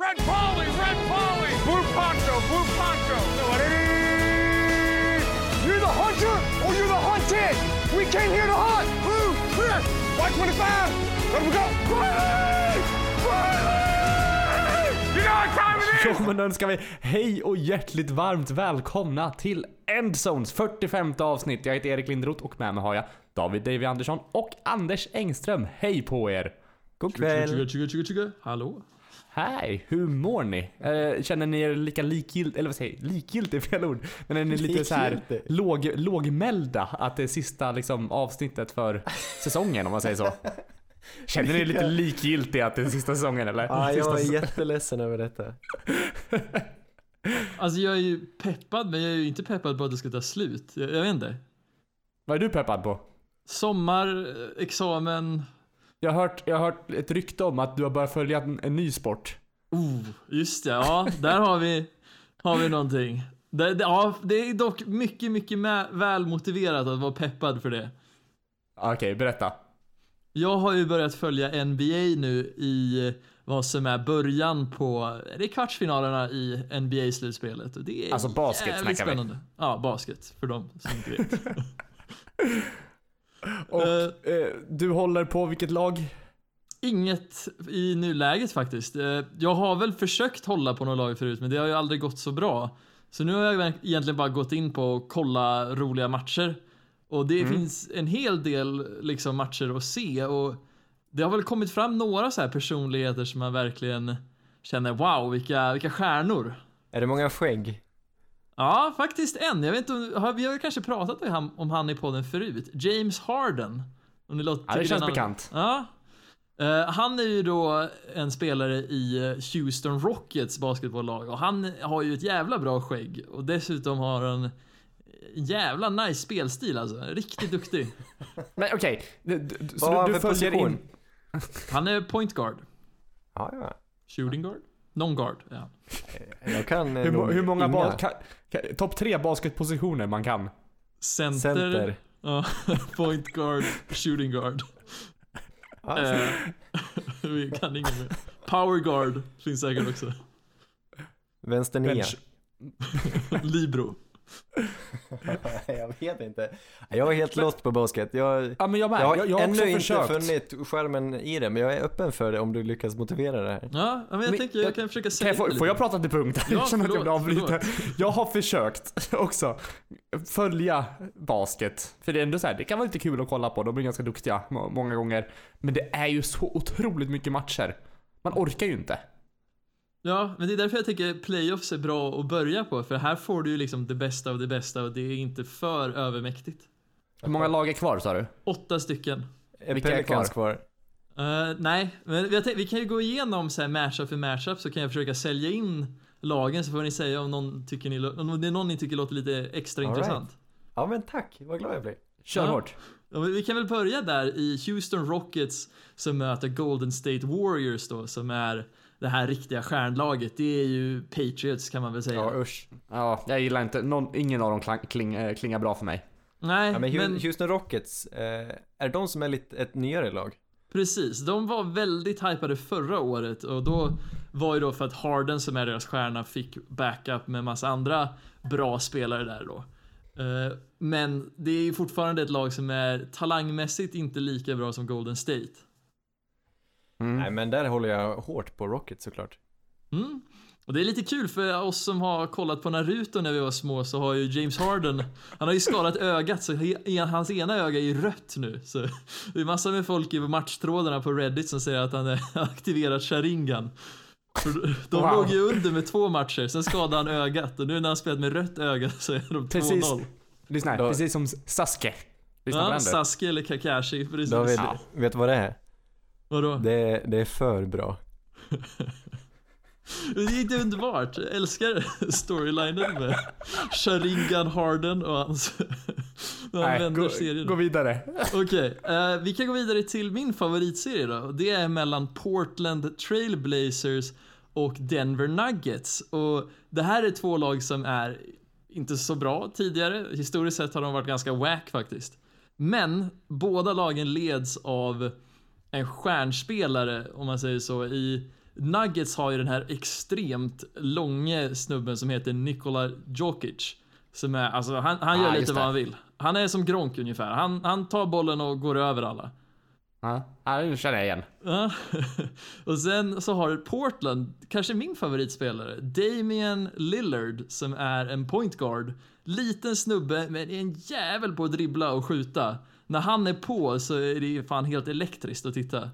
Red Polly, Red Polly, Blue Poncho, Blue Poncho. You're the hunter or you're the hunted. We came here to hunt. Blue, clear. White 25. Let we go. Riley! Riley! You know what time it is? Ja, men då önskar vi hej och hjärtligt varmt välkomna till Endzones 45 avsnitt. Jag heter Erik Lindroth och med mig har jag David Davy Andersson och Anders Engström. Hej på er! God kväll. Tjugo, tjugo, tjugo, tjugo. Hallå? Hej, hur mår ni? Eh, känner ni er lika likgiltiga, eller vad säger jag, likgiltig fel ord, men är ni lite så här låg, lågmälda att det är sista liksom, avsnittet för säsongen om man säger så? Känner ni er lite likgiltiga att det är sista säsongen eller? Ja, jag är jätteledsen över detta. Alltså jag är ju peppad, men jag är ju inte peppad på att det ska ta slut. Jag, jag vet inte. Vad är du peppad på? Sommar, eh, examen. Jag har hört, jag har hört ett rykte om att du har börjat följa en, en ny sport. Oh, just det. Ja, där har vi, har vi någonting. Det, det, ja, det är dock mycket, mycket mä- väl motiverat att vara peppad för det. Okej, berätta. Jag har ju börjat följa NBA nu i vad som är början på, det är kvartsfinalerna i NBA-slutspelet. Och det är Alltså basket jävligt snackar vi. spännande. Ja, basket, för de som inte vet. Och Eh. eh, du håller på vilket lag? Inget i nuläget faktiskt. Eh, Jag har väl försökt hålla på några lag förut, men det har ju aldrig gått så bra. Så nu har jag egentligen bara gått in på att kolla roliga matcher. Och det finns en hel del liksom matcher att se och det har väl kommit fram några så här personligheter som man verkligen känner wow, vilka, vilka stjärnor. Är det många skägg? Ja, faktiskt en. Jag vet inte, om- har, vi har ju kanske pratat om han, om han i podden förut. James Harden. Om ni låter, Ja, det känns bekant. Ja. Eh, han är ju då en spelare i eh, Houston Rockets basketbolllag och han har ju ett jävla bra skägg och dessutom har han en jävla nice spelstil alltså. Riktigt duktig. Men okej, du, du, Vad så du, han du följer position? in... Han är point guard. Ja, ja. Shooting guard? Non guard, ja. Jag kan eh, Hur, nog hur många inga. Topp tre basketpositioner man kan. Center. Center. Ja, point guard, shooting guard. Eh, vi kan ingen mer. Power guard finns säkert också. Vänster nia. Libro. jag vet inte. Jag är helt lost på basket. Jag, Ja men jag med. jag har Jag, jag har ännu inte försökt. funnit skärmen i det, men jag är öppen för det om du lyckas motivera det här. Ja, men jag Men tänker jag jag- kan försöka Kan säga jag få, får jag prata till punkt? Ja, jag känner att jag förlåt. Jag har försökt också följa basket. För det är ändå så här, det kan vara lite kul att kolla på. De är ganska duktiga må- många gånger. Men det är ju så otroligt mycket matcher. Man orkar ju inte. Ja, men det är därför jag tycker playoffs är bra att börja på, för här får du ju liksom det bästa av det bästa och det är inte för övermäktigt. Hur många lag är kvar sa du? Åtta stycken. Är Vilka är Pelicans kvar? Eh, nej, men jag tänk, vi kan ju gå igenom så här matchup för matchup så kan jag försöka sälja in lagen så får ni säga om, någon tycker ni, om det är någon ni tycker låter lite extra All right. intressant. Ja, men tack. Vad glad jag blir. Kör Ja. hårt. Vi kan väl börja där i Houston Rockets som möter Golden State Warriors då som är det här riktiga stjärnlaget. Det är ju Patriots kan man väl säga. Ja, usch. Ja, jag gillar inte, någon, ingen av dem klang, kling, eh, klingar bra för mig. Nej, Ja, men men Houston Rockets, eh, är de som är lite ett nyare lag? precis. De var väldigt hypade förra året och då var ju då för att Harden som är deras stjärna fick backup med massa andra bra spelare där då. Eh, Men det är ju fortfarande ett lag som är talangmässigt inte lika bra som Golden State. Mm. Nej, men där håller jag hårt på Rockets såklart. Mm. Och det är lite kul för oss som har kollat på Naruto när vi var små så har ju James Harden, han har ju skadat ögat så hans ena öga är ju rött nu. Så det är massor med folk i matchtrådarna på Reddit som säger att han har aktiverat Sharingan. De Wow. låg ju under med två matcher, sen skadade han ögat och nu när han spelat med rött öga så är de 2-0. Precis. Lyssna precis som Sasuke. Lyssna Ja. Sasuke eller Kakashi, precis. David, Ja. vet du vad det är? Vadå? Det är, det är för bra. Det är underbart. Jag älskar storylinen med Sharingan Harden och hans... när han Nej, vänder gå, serien. gå vidare. Okej, eh, vi kan gå vidare till min favoritserie då. Det är mellan Portland Trailblazers och Denver Nuggets. Och det här är två lag som är inte så bra tidigare. Historiskt sett har de varit ganska wack faktiskt. Men båda lagen leds av en stjärnspelare, om man säger så, i Nuggets har ju den här extremt långe snubben som heter Nikola Jokic. Som är, alltså han, han gör Ah, lite vad han vill. Han är som Gronk ungefär. Han, han tar bollen och går över alla. Ja, nu känner jag igen. Och sen så har Portland, kanske min favoritspelare, Damian Lillard som är en point guard. Liten snubbe men är en jävel på att dribbla och skjuta. När han är på så är det fan helt elektriskt att titta.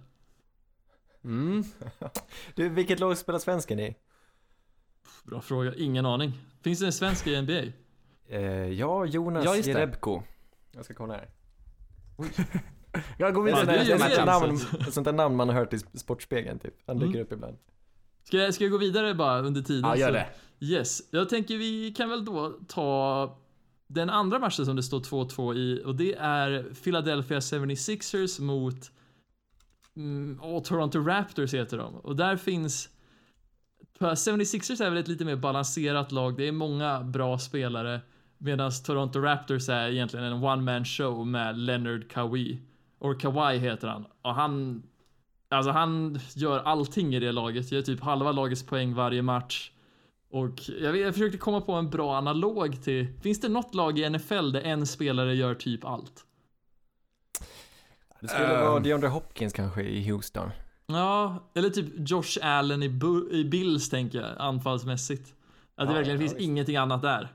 Mm. Du, vilket lag spelar svensken i? Bra fråga, ingen aning. Finns det en svensk i NBA? Eh, ja, Jonas Ja, det. Jerebko. Jag ska kolla här. Jag går Det vidare Ja, det match. jämnt. namn, sånt där namn man har hört i Sportspegeln typ. Han dyker Mm. upp ibland. Ska jag, ska jag gå vidare bara under tiden? Ja, gör Så- det. Yes, jag tänker vi kan väl då ta den andra matchen som det står 2-2 i och det är Philadelphia 76ers mot mm, åh, Toronto Raptors heter de. Och där finns 76ers är väl ett lite mer balanserat lag. Det är många bra spelare medan Toronto Raptors är egentligen en one man show med Leonard Kawhi. Och Kawhi heter han. Och han Alltså han gör allting i det laget, gör typ halva lagets poäng varje match. Och jag, jag försökte komma på en bra analog till, finns det något lag i NFL där en spelare gör typ allt? Det skulle vara Ehm. DeAndre Hopkins kanske i Houston. Ja, eller typ Josh Allen i, Bu- i Bills tänker jag, anfallsmässigt. Att det Ja, verkligen ja, finns visst. ingenting annat där.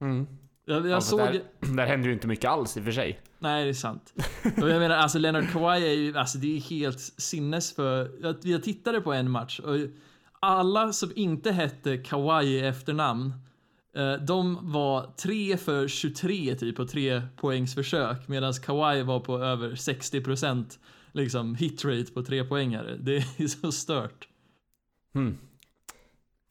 Mm. Jag, jag Ja, för såg, där, där händer ju inte mycket alls i och för sig. nej det är sant. Och jag menar alltså Leonard Kawhi är ju, alltså det är helt sinnes för, jag, jag tittade på en match och alla som inte hette Kawhi i efternamn eh, de var 3 för 23 typ på tre poängs försök medan Kawhi var på över 60% liksom hitrate på tre poängare. Det är så stört. Hmm.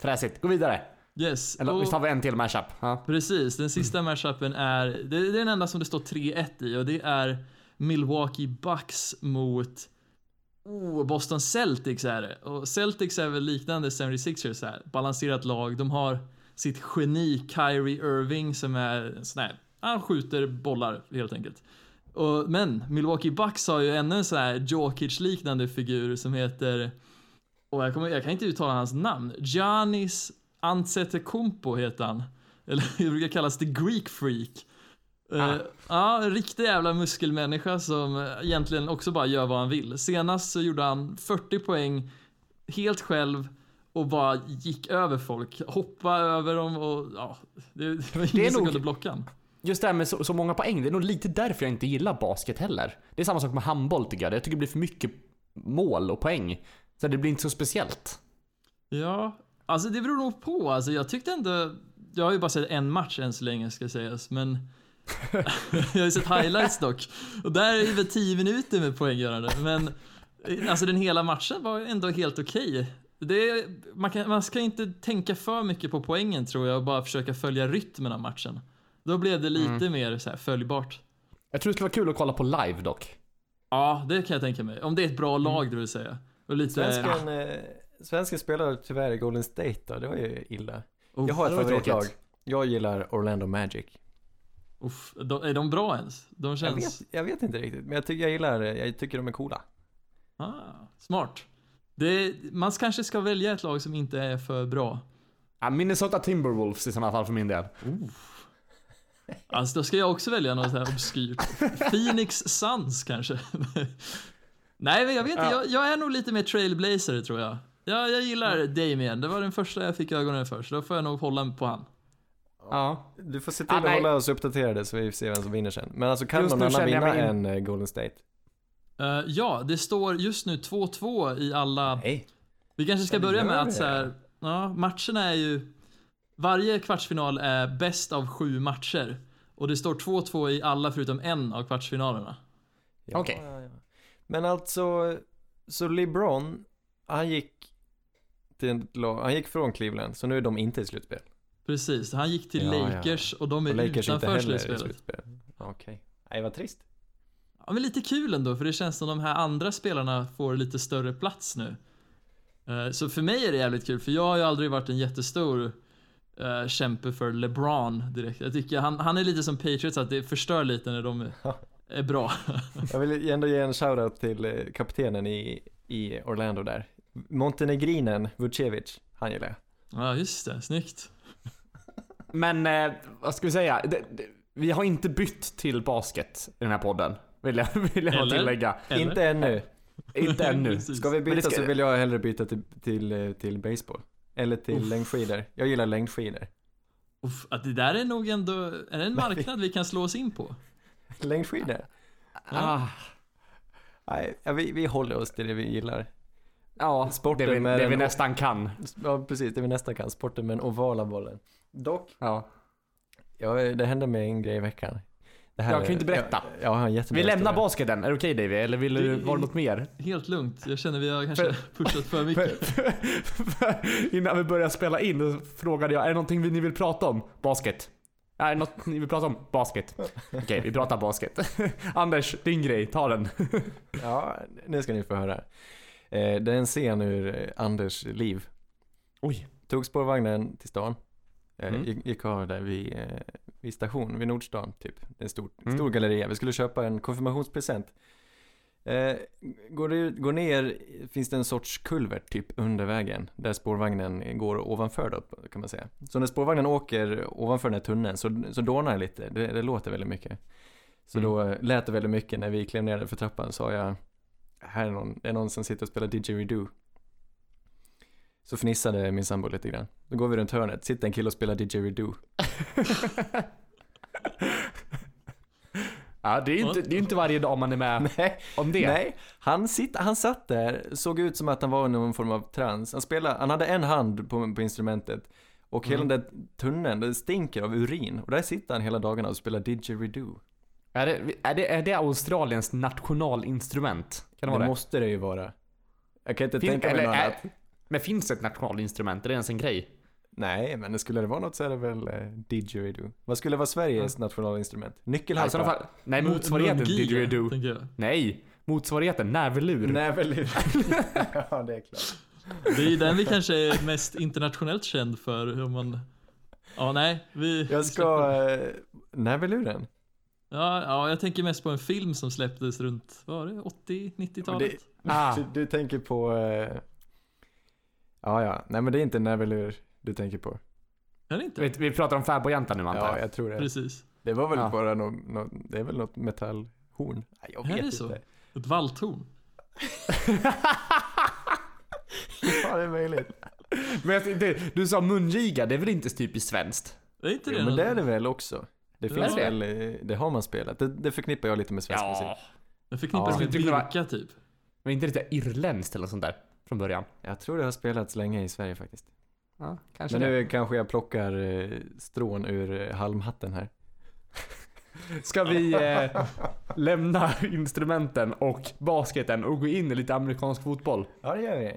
Fräsigt. Gå vidare. Yes. Eller och- visst har vi en till mashup? Ja. Precis, den sista matchupen är, det, det är den enda som det står 3-1 i och det är Milwaukee Bucks mot oh, Boston Celtics är det. Och Celtics är väl liknande 76ers här, balanserat lag. De har sitt geni Kyrie Irving som är en sån här, han skjuter bollar helt enkelt. Och, men Milwaukee Bucks har ju ännu en sån här Jokic-liknande figur som heter, och jag, kommer, jag kan inte uttala hans namn, Giannis Antetokounmpo heter han. Eller det brukar kallas the Greek Freak. Eh, ja, en riktig jävla muskelmänniska som eh, egentligen också bara gör vad han vill. Senast så gjorde han 40 poäng helt själv och bara gick över folk. Hoppa över dem och ja, det, det var ingen som kunde blocka han. Just det här med så, så många poäng, det är nog lite därför jag inte gillar basket heller. Det är samma sak med handboll tycker jag. Jag tycker det blir för mycket mål och poäng. Så det blir inte så speciellt. Ja, alltså det beror nog på. Alltså jag tyckte ändå, jag har ju bara sett en match än så länge ska sägas, men jag har ju sett highlights dock. Och där är det väl 10 minuter med poänggörande, men eh, alltså den hela matchen var ändå helt okej. Det är, man, kan, man ska inte tänka för mycket på poängen tror jag och bara försöka följa rytmen av matchen. Då blev det lite mer så här följbart. Jag tror det skulle vara kul att kolla på live dock. Ja, det kan jag tänka mig. Om det är ett bra lag det vill säga. Och lite... Svensken, eh, svensken spelar tyvärr i Golden State då, det var ju illa. Uff, Jag har ett favoritlag. Jag gillar Orlando Magic. Uff, de, är de bra ens? De Jag känns... vet, jag vet inte riktigt, men jag tycker jag gillar, jag tycker de är coola. Ah, smart. Det, man kanske ska välja ett lag som inte är för bra. Ja, Minnesota Timberwolves i sådana fall för min del. Alltså då ska jag också välja något här obskyrt. Phoenix Suns kanske. Nej men jag vet inte, Ja. jag, jag är nog lite mer trailblazer tror jag. jag. Jag gillar Damien, det var den första jag fick ögonen för så då får jag nog hålla på han. Ja. Du får se till Ah, att nej. hålla oss uppdaterade så vi ser vem som vinner sen. Men alltså kan Just någon annan vinna än eh, Golden State? Eh, ja, det står just nu 2-2 i alla Nej. Vi kanske ska börja med att så här, ja, matcherna är ju Varje kvartsfinal är bäst av sju matcher och det står 2-2 i alla förutom en av kvartsfinalerna. Ja, Okej. ja, ja. Men alltså, så LeBron, han gick till ett lag, han gick från Cleveland, så nu är de inte i slutspel. Precis, han gick till Ja, ja. Lakers och de är Och Lakers inte utanför heller i slutspelet. slutspel. Okej. Nej, vad trist. Ja, men lite kul ändå för det känns som de här andra spelarna får lite större plats nu. Eh, Så för mig är det jävligt kul för jag har ju aldrig varit en jättestor uh, kämpe för LeBron direkt. Jag tycker han, han är lite som Patriots att det förstör lite när de är, är bra. Jag vill ändå ge en shoutout till eh, kaptenen i, i Orlando där. Montenegrinen Vucevic, han gillar jag. Ja, just det. Snyggt. Men, eh, vad ska vi säga? Det, det, vi har inte bytt till basket i den här podden. Vill jag, vill jag Eller? tillägga. Eller? Inte ännu. Inte ännu. Ska vi byta ska- så vill jag hellre byta till, till, eh, till baseball. Eller till Uff. längdskidor. Jag gillar längdskidor. Uff, att det där är nog ändå, är det en marknad vi kan slå oss in på? Längdskidor? Ah, Nej, ja, vi, vi håller oss till det vi gillar. Ja, Sporten det vi, med det vi nästan kan. Ja, precis. Det vi nästan kan. Sporten med den ovala bollen. Dock, Ja. ja, det hände mig en grej i veckan. Det här Jag kan ju inte berätta. Jag, jag har en Vi lämnar historia. basketen, är det okej Davy? Eller vill du, det något mer? Helt lugnt. Jag känner vi har kanske pushat för mycket. Innan vi började spela in då frågade jag, är det någonting vi- ni vill prata om? Basket. Är det något ni vill prata om? Basket. Okej, vi pratar basket. Anders, din grej, ta den. Ja, nu ska ni få höra. Eh, det är en scen ur eh, Anders liv. Oj. Tog spårvagnen till stan. Eh, Mm. gick, av där vid, eh, vid station, vid Nordstan typ. Det är en stor, Mm. stor galleria. Vi skulle köpa en konfirmationspresent. Eh, går, det, går ner finns det en sorts kulvert typ under vägen. Där spårvagnen går ovanför då kan man säga. Så när spårvagnen åker ovanför den här tunneln så, så dånar det lite. Det, det låter väldigt mycket. Så Mm. då eh, lät det väldigt mycket när vi klev ner för trappan sa jag här är någon, är någon som sitter och spelar didgeridoo. Så fnissade min sambo lite grann. Då går vi runt hörnet, sitter en kille och spelar didgeridoo. Ja, det är ju inte, det är ju inte varje dag man är med Nej, om det. nej. Han, sitt, han satt där, såg ut som att han var i någon form av trans. Han spelade, han hade en hand på, på instrumentet. Och hela Mm. den där tunneln, det stinker av urin. Och där sitter han hela dagarna och spelar didgeridoo. Är, det, är, det, är det Australiens nationalinstrument? Kan det Det vara det? måste det ju vara. Jag kan inte Fin- tänka mig eller något är- annat. Men finns det ett nationalinstrument? Är det ens en grej? Nej, men skulle det vara något så är det väl eh, didgeridoo. Vad skulle vara Sveriges nationalinstrument? Nyckelharpa? Alltså, fall, nej, motsvarigheten Mungiga, didgeridoo. Nej, motsvarigheten näverlur. Näverlur. ja, det är klart. Det är den vi kanske är mest internationellt känd för. Hur man... Ja, nej. Vi... Jag ska... Eh, näverluren? Ja, ja, jag tänker mest på en film som släpptes runt, var det, 80-90-talet? Ah. Du, du tänker på... Eh, ja, ja. Nej, men det är inte näverlur du tänker på. Är det inte? Vi, vi pratar om fäbodjäntan nu antar Ja, jag. jag tror det. Precis. Det var väl Ja. bara något, något, det är väl något metallhorn? Nej, jag Är vet det inte. så? Ett valthorn? ja, det är möjligt. Men jag, det, du sa mungiga, det är väl inte typiskt svenskt? Är inte det Jo, men det är det väl också. Det Ja. finns väl, det har man spelat. Det, det förknippar jag lite med svensk musik. Jag förknippar Ja. det med det Birka typ. Men inte lite irländskt eller sånt där? Från början? Jag tror det har spelats länge i Sverige faktiskt. Ja, kanske Men det. nu kanske jag plockar eh, strån ur eh, halmhatten här. Ska vi eh, lämna instrumenten och basketen och gå in i lite amerikansk fotboll? Ja, det gör vi.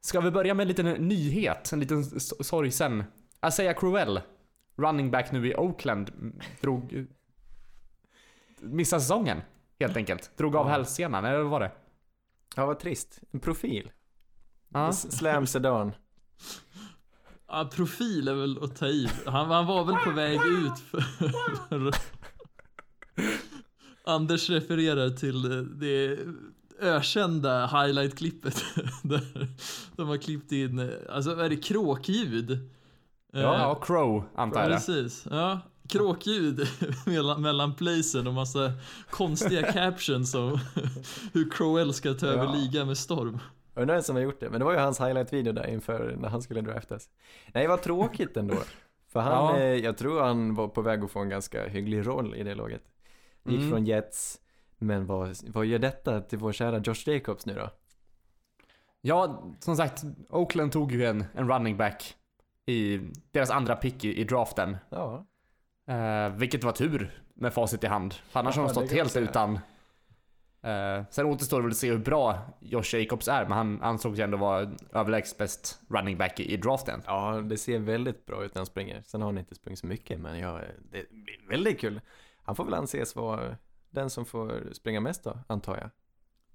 Ska vi börja med en liten nyhet? En liten sorgsen. Isaiah Crowell, running back nu i Oakland, drog... Missade säsongen, helt enkelt. Drog av hälsenan, eller vad var det? Ja, vad trist. En profil. Ja. Slam sedan. Ja, profil är väl att ta i. Han, han var väl på väg ut för... för Anders refererar till det ökända highlight-klippet där de har klippt in, alltså är det kråkljud? Ja, Eh, ja Crow, antar jag. Precis, ja. Kråkljud mellan, mellan placen och massa konstiga captions om hur Crowell ska ta över Ja. ligan med storm. Undrar vem som har gjort det. Men det var ju hans highlight-video där inför när han skulle draftas. Nej, vad tråkigt ändå. För han, Ja. eh, jag tror han var på väg att få en ganska hygglig roll i det laget. Gick Mm. från Jets. Men vad, vad gör detta till vår kära Josh Jacobs nu då? Ja, som sagt, Oakland tog ju en, en running back i deras andra pick i, i draften. Ja, Eh, vilket var tur med facit i hand. För annars Ja, har de stått helt utan. Eh, sen återstår det väl att se hur bra Josh Jacobs är, men han ansågs ju ändå vara överlägset bäst running back i, i draften. ja, det ser väldigt bra ut när han springer. Sen har han inte sprungit så mycket, men ja, det blir väldigt kul. Han får väl anses vara den som får springa mest då, antar jag.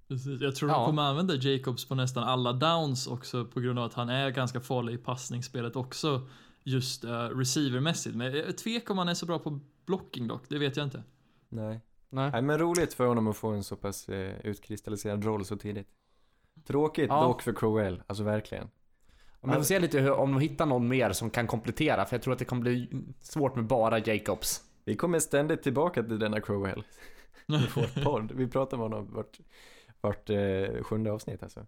Precis. Jag tror Ja. de kommer använda Jacobs på nästan alla downs också på grund av att han är ganska farlig i passningsspelet också. Just uh, receivermässigt. Men jag är tvek om han är så bra på blocking dock, det vet jag inte. Nej. Nej. Nej, men roligt för honom att få en så pass eh, utkristalliserad roll så tidigt. Tråkigt Ja. dock för Crowell, alltså verkligen. Men vi får se lite hur, om de hittar någon mer som kan komplettera, för jag tror att det kommer bli svårt med bara Jacobs. Vi kommer ständigt tillbaka till denna Crowell i vår podd. Vi pratar med honom vart, vart eh, sjunde avsnitt alltså.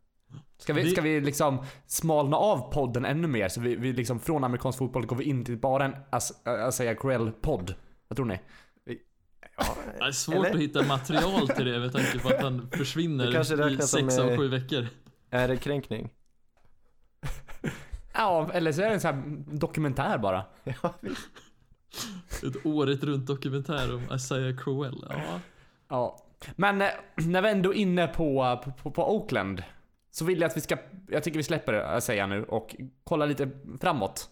Ska vi, ska vi liksom smalna av podden ännu mer? Så vi, vi liksom från amerikansk fotboll går vi in till bara en As- Asaya Crowell-podd. Vad tror ni? Ja, Det är svårt eller? att hitta material till det med tanke på att han försvinner i sex av sju veckor. Är det kränkning? Ja, eller så är det en sån här dokumentär bara. Ja. Ett året runt dokumentär om Isaiah Crowell. Ja. Ja. Men eh, när vi ändå är inne på, på, på Oakland. Så vill jag att vi ska, jag tycker vi släpper Asaya nu och kollar lite framåt.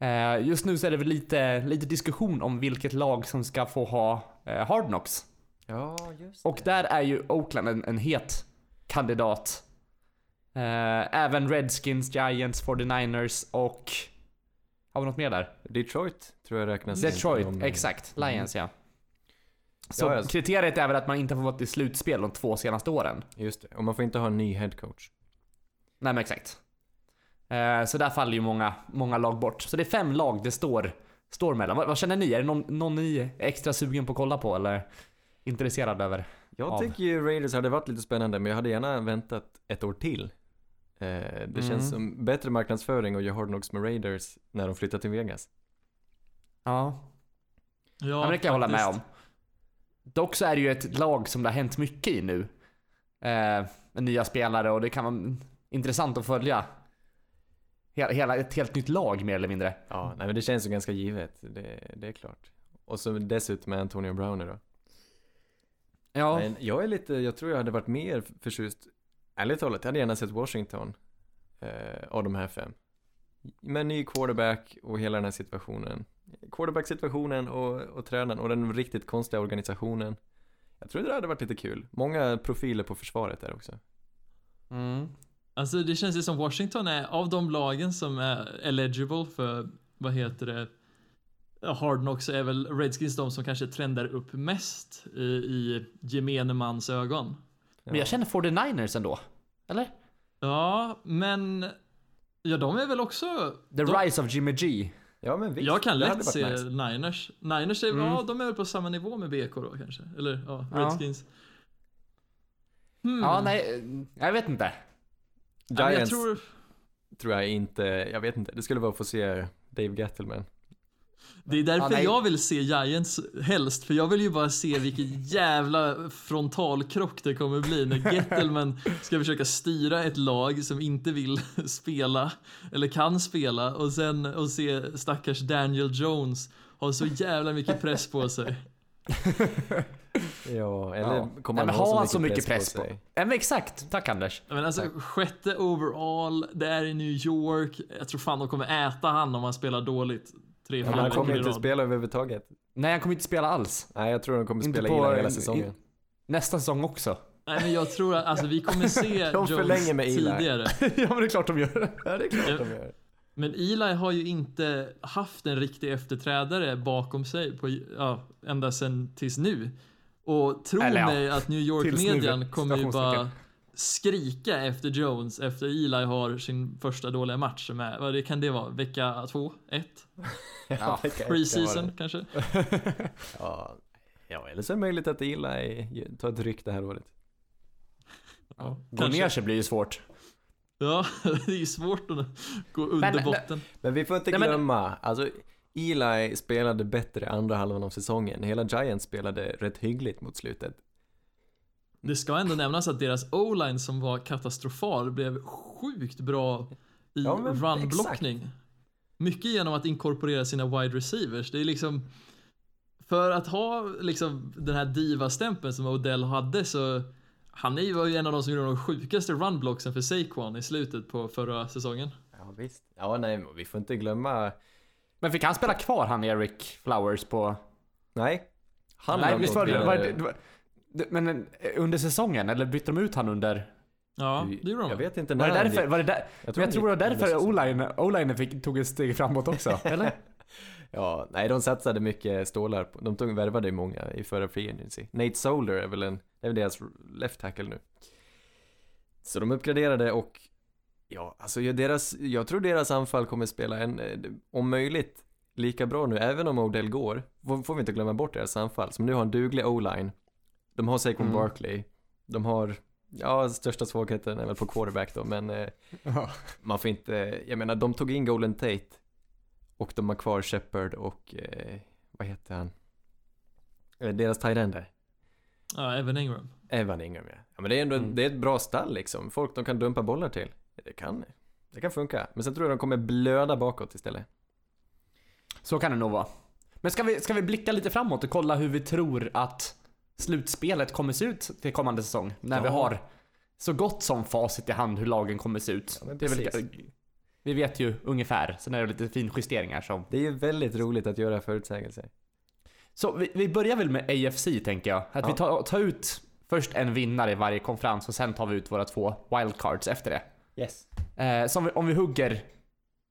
Eh, just nu så är det väl lite, lite diskussion om vilket lag som ska få ha eh, Hard Knocks. Ja, just Och där är ju Oakland en, en het kandidat. Eh, även Redskins, Giants, 49ers och... Har vi något mer där? Detroit tror jag räknas Detroit, exakt. Lions ja. Så Ja, ja. kriteriet är väl att man inte får vara i slutspel de två senaste åren. Just det, och man får inte ha en ny headcoach. Nej men exakt. Eh, så där faller ju många, många lag bort. Så det är fem lag det står, står mellan. Vad, vad känner ni? Är det någon, någon ni är extra sugen på att kolla på eller intresserad över? Jag Av. tycker ju Raiders hade varit lite spännande, men jag hade gärna väntat ett år till. Eh, det Mm. känns som bättre marknadsföring och göra Hard Knocks med Raiders när de flyttar till Vegas. Ja, Ja, Ja, men det kan jag hålla med om. Dock så är det ju ett lag som det har hänt mycket i nu. Eh, med nya spelare och det kan vara intressant att följa. Hela, hela ett helt nytt lag mer eller mindre. Ja, nej men det känns ju ganska givet, det, det är klart. Och så dessutom med Antonio Brown nu då. Ja, Men jag är lite, jag tror jag hade varit mer förtjust, ärligt talat, jag hade gärna sett Washington eh, av de här fem. Med ny quarterback och hela den här situationen. Quarterback-situationen och, och tränaren och den riktigt konstiga organisationen. Jag tror det hade varit lite kul. Många profiler på försvaret där också. mm. Alltså det känns ju som Washington är av de lagen som är eligible för, vad heter det, Hard Knocks är väl Redskins de som kanske trendar upp mest i, i gemene mans ögon. men jag känner 49ers ändå. Eller? Ja, men ja, de är väl också... The de, Rise of Jimmy G. Ja men visst, jag kan lätt se nice. Niners. Niners är, Mm. ja, de är väl på samma nivå med BK då kanske? Eller ja, Ja. Redskins. Hmm. Ja, nej, jag vet inte. Ja, Giants jag tror... tror, jag inte, jag vet inte. Det skulle vara att få se Dave Gettleman. Det är därför Ja, nej. jag vill se Giants helst, för jag vill ju bara se vilken jävla frontalkrock det kommer bli när Gettelman ska försöka styra ett lag som inte vill spela, eller kan spela, och sen och se stackars Daniel Jones ha så jävla mycket press på sig. Ja, eller Ja. kommer han ha har så mycket, press på? sig? Ja, men exakt. Tack Anders. Men alltså, sjätte overall, det är i New York, jag tror fan de kommer äta han om han spelar dåligt. Tre, Ja, han kommer inte spela överhuvudtaget. Nej, han kommer inte spela alls. Nej, jag tror de kommer Inte spela på- illa hela säsongen. Nästa säsong också. Nej men jag tror att alltså, vi kommer se De förlänger Jones med Eli. tidigare. ja, men det är klart de gör. Ja, det är klart de gör. Men Eli har ju inte haft en riktig efterträdare bakom sig på, ja, ända sedan tills nu. Och tro Eller ja, mig att New York-median kommer ju bara skrika efter Jones efter Eli har sin första dåliga match är, vad det kan det vara, vecka två, ett? Ja, Preseason kanske? Ja, ja, eller så är det möjligt att Eli tar ett ryck det här året. Ja, Gå kanske. ner sig blir ju svårt. Ja, det är ju svårt att gå under Men- botten. Men vi får inte Nej, men- glömma, alltså Eli spelade bättre andra halvan av säsongen. Hela Giants spelade rätt hyggligt mot slutet. Det ska ändå nämnas att deras o-line som var katastrofal blev sjukt bra i Ja, run-blockning. Mycket genom att inkorporera sina wide receivers. Det är liksom för att ha liksom den här diva-stämpeln som Odell hade så han är ju var ju en av de som gjorde de sjukaste runblocksen för Saquon i slutet på förra säsongen. Ja, visst. Ja, nej, vi får inte glömma, Men fick han spela kvar han Eric Flowers på... nej. Han Nej, visst var det, var det, det var, det, Men eh, under säsongen, eller bytte de ut han under... Ja, det gjorde de. Jag vet inte Var när det han därför? Var det där, Jag men jag tror det var därför. O-line, O-line fick, tog ett steg framåt också, eller? Ja, nej de satsade mycket stålar på, de tog, värvade ju många i förra free agency. Nate Solder är väl en, det är väl deras left tackle nu. Så de uppgraderade och ja, alltså jag- deras, jag tror deras anfall kommer spela en, eh, om möjligt, lika bra nu, även om Odell går. Får, får vi inte glömma bort deras anfall, som nu har en duglig o-line. De har Saquon Mm. Barkley. De har, ja, största svagheten är väl på quarterback då, men eh, man får inte, jag menar de tog in Golden Tate och de har kvar Shepard och, eh, vad heter han? Eh, Deras tight end där. Ja, Evan Ingram. Evan Ingram ja. ja men det är ändå, Mm. det är ett bra stall liksom. Folk de kan dumpa bollar till. Det kan, det kan funka. Men sen tror jag de kommer blöda bakåt istället. Så kan det nog vara. Men ska vi, ska vi blicka lite framåt och kolla hur vi tror att slutspelet kommer se ut till kommande säsong? När vi Ja. har så gott som facit i hand hur lagen kommer se ut. Ja, väl, vi vet ju ungefär, sen är det lite finjusteringar som... Det är ju väldigt roligt att göra förutsägelser. Så vi, vi börjar väl med AFC tänker jag. Att Ja. vi tar, tar ut först en vinnare i varje konferens och sen tar vi ut våra två wildcards efter det. Yes. Eh, så om vi, om vi hugger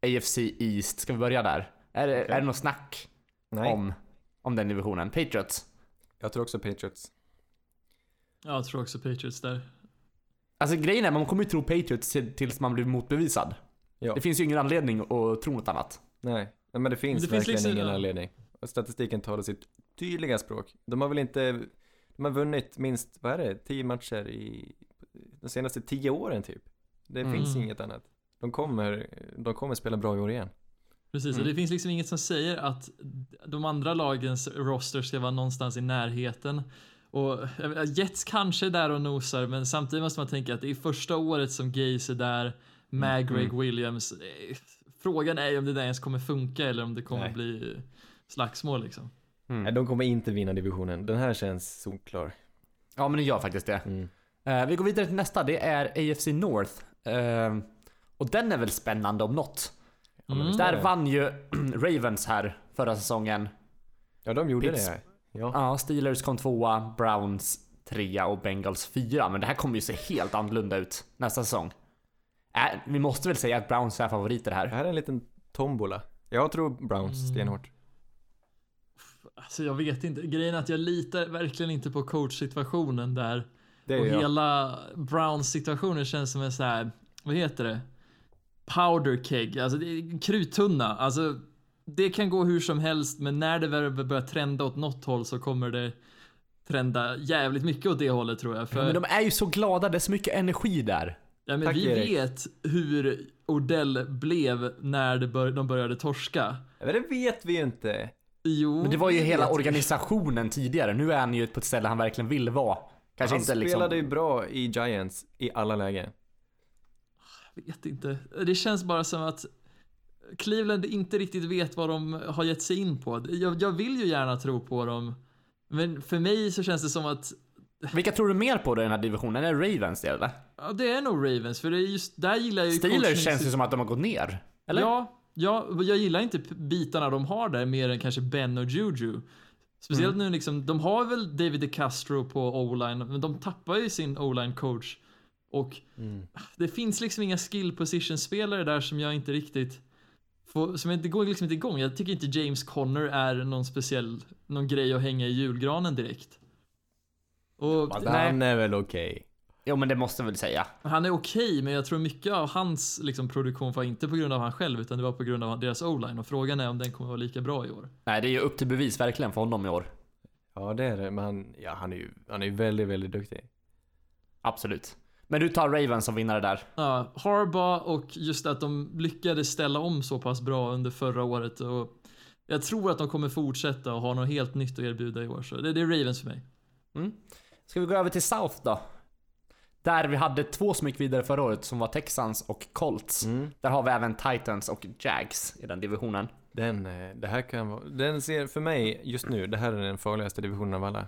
AFC East, ska vi börja där? Är, det Okej. är det något snack Nej, om, om den divisionen? Patriots? Jag tror också Patriots. Ja, jag tror också Patriots där. Alltså grejen är, man kommer ju tro Patriots till- tills man blir motbevisad. Ja. Det finns ju ingen anledning att tro något annat. Nej, men det finns det finns verkligen liksom- ingen ja. anledning. Och statistiken talar sitt tydliga språk. De har väl inte, de har vunnit minst, vad är det, tio matcher i de senaste tio åren typ. Det Mm. finns inget annat. De kommer, de kommer spela bra i år igen. Precis, och Mm. det finns liksom inget som säger att de andra lagens roster ska vara någonstans i närheten. Och Jets kanske är där och nosar, men samtidigt måste man tänka att det är första året som Gaze är där med Mm. Greg Williams. Eh, Frågan är ju om det där ens kommer funka eller om det kommer Nej. bli slagsmål liksom. Mm. Nej, de kommer inte vinna divisionen. Den här känns solklar. Ja, men det gör faktiskt det. Mm. Eh, vi går vidare till nästa, det är AFC North. Eh, och den är väl spännande om något. Mm. Där vann ju Ravens här förra säsongen. Ja, de gjorde Pitts- det. Ja. Ja, Steelers kom tvåa, Browns trea och Bengals fyra. Men det här kommer ju se helt annorlunda ut nästa säsong. Äh, vi måste väl säga att Browns är favoriter Det här. här är en liten tombola. Jag tror Browns Mm. stenhårt. Alltså jag vet inte, grejen är att jag litar verkligen inte på coachsituationen där. Det och är jag. hela Browns situationen känns som en så här, vad heter det? Powder keg, alltså det är kruttunna. Alltså det kan gå hur som helst, men när det väl börjar trenda åt något håll så kommer det trenda jävligt mycket åt det hållet tror jag. För Ja, men de är ju så glada, det är så mycket energi där. ja, men Tack, vi Erik. vet hur Odell blev när bör, de började torska. Men det vet vi ju inte. Jo, Men det var ju hela organisationen tidigare. Nu är han ju på ett ställe han verkligen vill vara. Kanske Han inte liksom... spelade ju bra i Giants i alla lägen. Vet inte. Det känns bara som att Cleveland inte riktigt vet vad de har gett sig in på. Jag, jag vill ju gärna tro på dem. Men för mig så känns det som att Vilka tror du mer på då i den här divisionen? Är det Ravens det eller? ja, det är nog Ravens, för det är just där gillar jag ju Steelers coachning- känns ju som att de har gått ner. Eller? Ja, ja, jag gillar inte bitarna de har där mer än kanske Ben och Juju. Speciellt Mm. nu liksom, de har väl David DeCastro på O-line, men de tappar ju sin O-line coach. Och det finns liksom inga skill position spelare där som jag inte riktigt får, som inte går liksom inte igång. Jag tycker inte James Conner är någon speciell, någon grej att hänga i julgranen direkt. Och Han är väl okej. Jo men det måste väl säga. han är okej, men jag tror mycket av hans liksom, produktion var inte på grund av han själv, utan det var på grund av deras o-line. Och frågan är om den kommer vara lika bra i år. Nej det är ju upp till bevis verkligen för honom i år. Ja, det är det. Men han, ja, han är ju han är ju väldigt, väldigt duktig. Absolut. Men du tar Ravens som vinnare där. Ja, Harbaugh och just att de lyckades ställa om så pass bra under förra året. Och jag tror att de kommer fortsätta och ha något helt nytt att erbjuda i år. Så det, det är Ravens för mig. Ska vi gå över till South då? Där vi hade två som gick vidare förra året som var Texans och Colts. Mm. Där har vi även Titans och Jags i den divisionen. Den, eh, det här kan vara, den ser för mig just nu, det här är den farligaste divisionen av alla.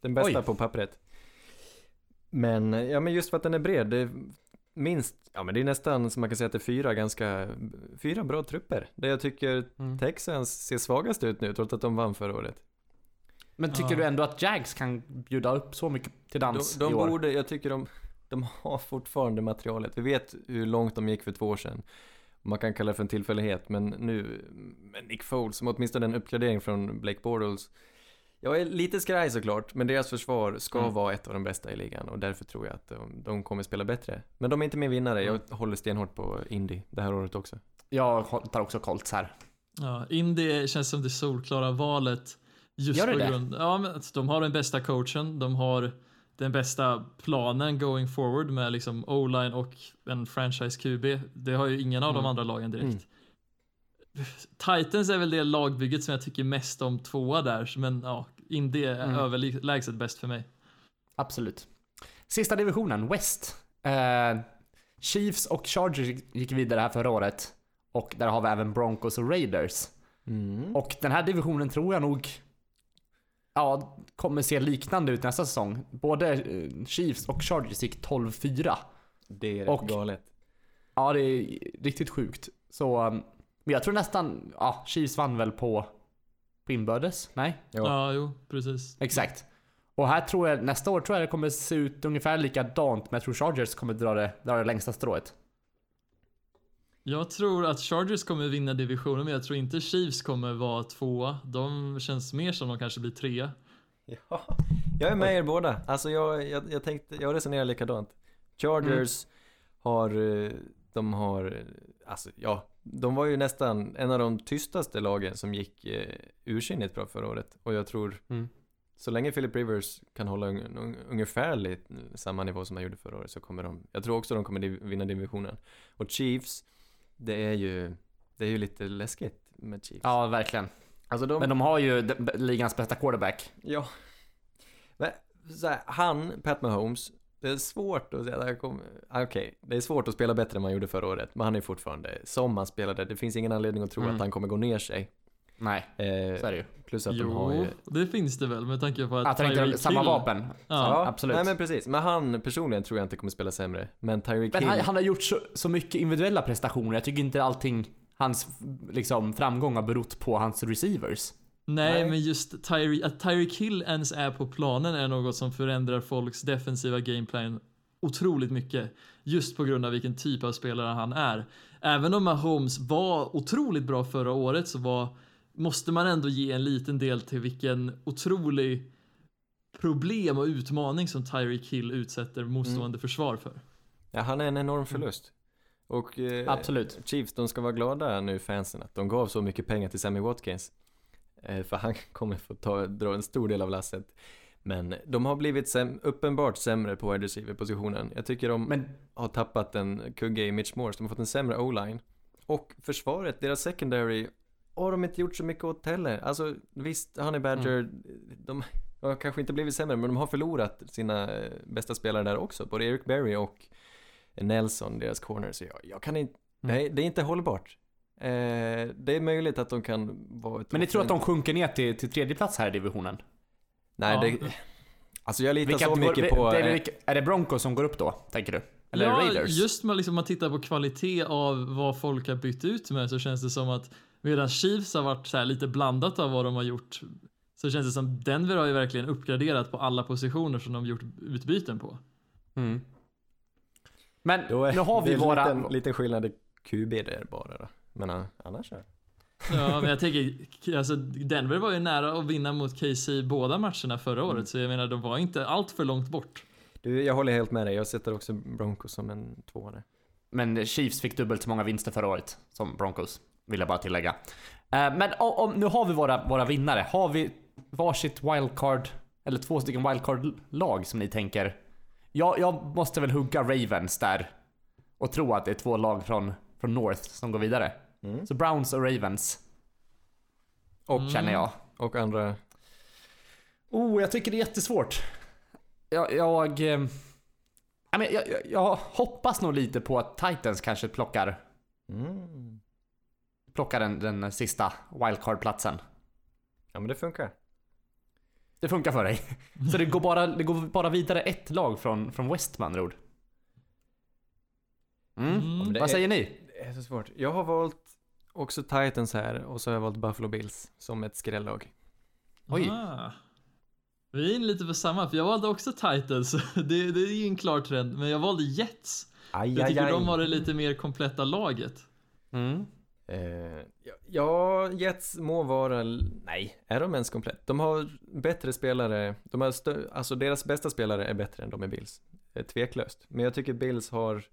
Den bästa Oj. på pappret. Men, ja men just för att den är bred, det är minst, ja men det är nästan som man kan säga att det är fyra ganska, fyra bra trupper. Där jag tycker Mm. Texans ser svagast ut nu, trots att de vann förra året. Men tycker Ja. du ändå att Jags kan bjuda upp så mycket till De, dans de i år? borde, jag tycker de, de har fortfarande materialet. Vi vet hur långt de gick för två år sedan. Man kan kalla det för en tillfällighet, men nu med Nick Foles, som åtminstone en uppgradering från Blake Bortles. Jag är lite skraj såklart, men deras försvar ska Mm. vara ett av de bästa i ligan och därför tror jag att de, de kommer spela bättre. Men de är inte min vinnare, jag Mm. håller stenhårt på Indy det här året också. Jag tar också Colts här. Ja, Indy känns som det solklara valet. Just Gör det på det? grund ja, men att de har den bästa coachen, de har den bästa planen going forward med liksom O-line och en franchise QB. Det har ju ingen av de Mm. andra lagen direkt. Mm. Titans är väl det lagbygget som jag tycker mest om tvåa där, men ja, Indy är Mm. överlägset bäst för mig. Absolut. Sista divisionen, West. Eh, Chiefs och Chargers gick vidare här förra året. Och där har vi även Broncos och Raiders. Mm. Och den här divisionen tror jag nog ja, kommer se liknande ut nästa säsong. Både eh, Chiefs och Chargers gick 12-4. Det är och- rätt galet. Ja, det är riktigt sjukt. Så, men jag tror nästan, ja, Chiefs vann väl på, på inbördes? Nej? Ja. Ja, jo, precis. Exakt. Och här tror jag, nästa år tror jag det kommer se ut ungefär likadant, men jag tror Chargers kommer dra det, dra det längsta strået. Jag tror att Chargers kommer vinna divisionen, men jag tror inte Chiefs kommer vara tvåa. De känns mer som de kanske blir trea. Ja, jag är med er båda. Alltså jag, jag, jag tänkte, jag resonerar likadant. Chargers har, eh, de har, eh, alltså ja, de var ju nästan en av de tystaste lagen som gick eh, ursinnigt bra förra året. Och jag tror, Mm. så länge Philip Rivers kan hålla un, un, ungefärligt samma nivå som han gjorde förra året så kommer de, jag tror också de kommer div, vinna divisionen. Och Chiefs, det är ju, det är ju lite läskigt med Chiefs. Ja, verkligen. Alltså de, Men de har ju ligans bästa quarterback. Ja. Men här, han, Pat Mahomes, det är svårt att säga, kommer- ah, okej, det är svårt att spela bättre än man gjorde förra året, men han är fortfarande som han spelade, det finns ingen anledning att tro Mm. att han kommer gå ner sig. Nej, Eh, så är det ju. plus att jo, de har ju... det finns det väl med tanke på att Att han inte har samma vapen. Ja. absolut. Nej men precis, men han personligen tror jag inte kommer spela sämre. Men Tyreek Men Hill, han, han har gjort så, så mycket individuella prestationer. Jag tycker inte allting, hans liksom, framgång har berott på hans receivers. Nej, Nej. men just Tyre att Tyreek Hill ens är på planen är något som förändrar folks defensiva gameplan otroligt mycket. Just på grund av vilken typ av spelare han är. Även om Mahomes var otroligt bra förra året så var, måste man ändå ge en liten del till vilken otrolig problem och utmaning som Tyreek Hill utsätter motstående försvar för. ja, han är en enorm förlust. Och eh, Absolut. Chiefs, de ska vara glada nu fansen att de gav så mycket pengar till Sammy Watkins. Eh, för han kommer få ta, dra en stor del av lasset. Men de har blivit säm- uppenbart sämre på wide receiver-positionen. Jag tycker de Men har tappat en kugge i Mitch Morse. De har fått en sämre o-line. Och försvaret, deras secondary, har de inte gjort så mycket åt heller. Alltså visst, Honey Badger, de har kanske inte blivit sämre, men de har förlorat sina eh, bästa spelare där också. Både Eric Berry och Nelson, deras corner. Så jag, jag kan inte, nej, det är inte hållbart. Eh, det är möjligt att de kan vara ett Men ni tror att de sjunker ner till, till tredje plats här i divisionen? Nej, Ja. det... Alltså jag litar Vilka- så mycket det- på... det- eh, vilka- är det Broncos som går upp då, tänker du? Eller ja, Raiders? just med liksom man tittar på kvalitet av vad folk har bytt ut med så känns det som att medan Chiefs har varit så här lite blandat av vad de har gjort så känns det som Denver har ju verkligen uppgraderat på alla positioner som de gjort utbyten på. Mm. Men Då är, nu har vi det är våra... liten, liten skillnad i QB där bara då. Men uh, annars så. Ja, men jag tänker, alltså Denver var ju nära att vinna mot KC båda matcherna förra året så jag menar de var inte allt för långt bort. Du, jag håller helt med dig. Jag sätter också Broncos som en tvåa där. Men Chiefs fick dubbelt så många vinster förra året som Broncos, vill jag bara tillägga. Eh, Men om, om, nu har vi våra, våra vinnare. Har vi varsitt wildcard, eller två stycken wildcard-lag som ni tänker? Jag, jag måste väl hugga Ravens där och tro att det är två lag från, från North som går vidare. Mm. Så Browns och Ravens. Och, Mm. Känner jag. och andra... Oh, jag tycker det är jättesvårt. Jag... Jag, eh, ja, men jag, jag, jag hoppas nog lite på att Titans kanske plockar, Mm. plockar den, den sista wildcard-platsen. Ja men det funkar. Det funkar för dig. Så det går bara, det går bara vidare ett lag från, från West med andra ord. Mm. Mm. Vad är- säger ni? Det är så svårt. Jag har valt också Titans här och så har jag valt Buffalo Bills som ett skrällag. Oj. Ah. Vi är inne lite på samma, för jag valde också Titans. Det, det är ju en klar trend, men jag valde Jets. Aj, Jag tycker de har det lite mer kompletta laget. Mm. Eh, ja, Jets må vara, nej, är de ens komplett? De har bättre spelare, de har stö- alltså deras bästa spelare är bättre än de i Bills. Eh, Tveklöst. Men jag tycker Bills har,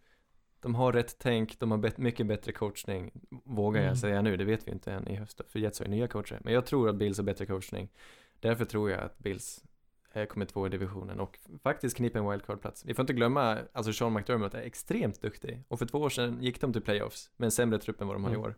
de har rätt tänk, de har bet- mycket bättre coachning, vågar jag Mm. säga nu, det vet vi inte än i höst, för Jets har ju nya coacher. Men jag tror att Bills har bättre coachning. Därför tror jag att Bills kommer två i divisionen och faktiskt knipa en wildcard-plats. Vi får inte glömma, alltså Sean McDermott är extremt duktig och för två år sedan gick de till playoffs med en sämre trupp än vad de har i Mm. år.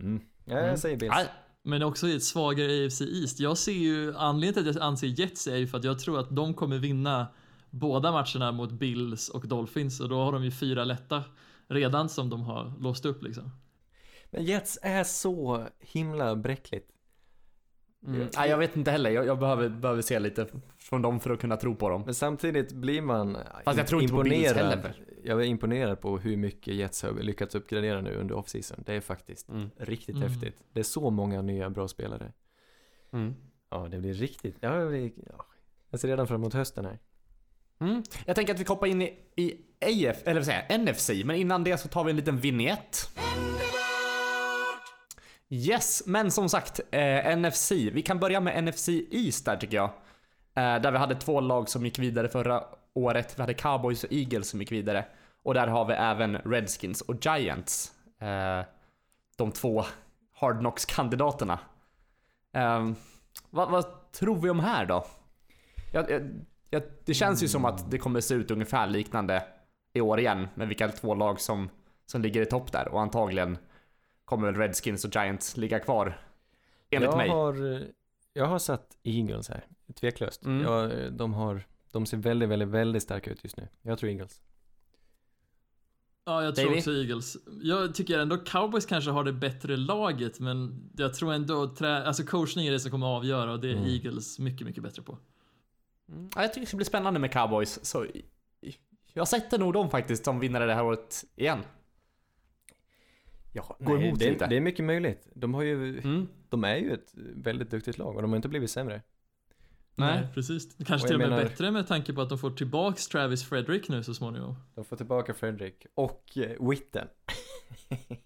Mm. Ja, Mm. jag säger Bills. Nej, Men också i ett svagare AFC East. Jag ser ju, anledningen till att jag anser Jets är ju för att jag tror att de kommer vinna båda matcherna mot Bills och Dolphins och då har de ju fyra lätta redan som de har låst upp liksom. Men Jets är så himla bräckligt. mm. Nej, jag vet inte heller. Jag, jag behöver, behöver se lite från dem för att kunna tro på dem. Men samtidigt blir man Fast jag tror inte på Bills heller. Jag är imponerad på hur mycket Jets har lyckats uppgradera nu under offseason. Det är faktiskt Mm. riktigt Mm. häftigt. Det är så många nya bra spelare. Mm. Ja, det blir riktigt. Ja, det blir, ja. Jag ser redan fram emot hösten här. Mm. Jag tänker att vi hoppar in i, i AF, eller vad säger jag, NFC, men innan det så tar vi en liten vignett. Yes, men som sagt, eh, NFC. Vi kan börja med NFC East där tycker jag. Eh, där vi hade två lag som gick vidare förra året. Vi hade Cowboys och Eagles som gick vidare. Och där har vi även Redskins och Giants. Eh, de två Hard Knocks-kandidaterna. Eh, vad, vad tror vi om här då? Jag, jag, eh, jag, det känns ju som att det kommer se ut ungefär liknande i år igen med vilka två lag som, som ligger i topp där och antagligen kommer väl Redskins och Giants ligga kvar. Enligt jag mig. Har, jag har satt Eagles här, tveklöst. Mm. Jag, de, har, de ser väldigt, väldigt, väldigt starka ut just nu. Jag tror Eagles. Ja, jag tror också Eagles. Jag tycker ändå Cowboys kanske har det bättre laget, men jag tror ändå trä... alltså coachning är det som kommer att avgöra och det är Mm. Eagles mycket, mycket bättre på. Mm, ja, jag tycker det ska bli spännande med Cowboys. Så jag sätter nog dem faktiskt som vinnare det här året igen. Ja, Går emot det, lite. det är mycket möjligt. De, har ju, Mm. de är ju ett väldigt duktigt lag och de har inte blivit sämre. Nej, Nej. precis. Kanske till och med menar- bättre med tanke på att de får tillbaks Travis Frederick nu så småningom. De får tillbaka Fredrik och eh, Witten.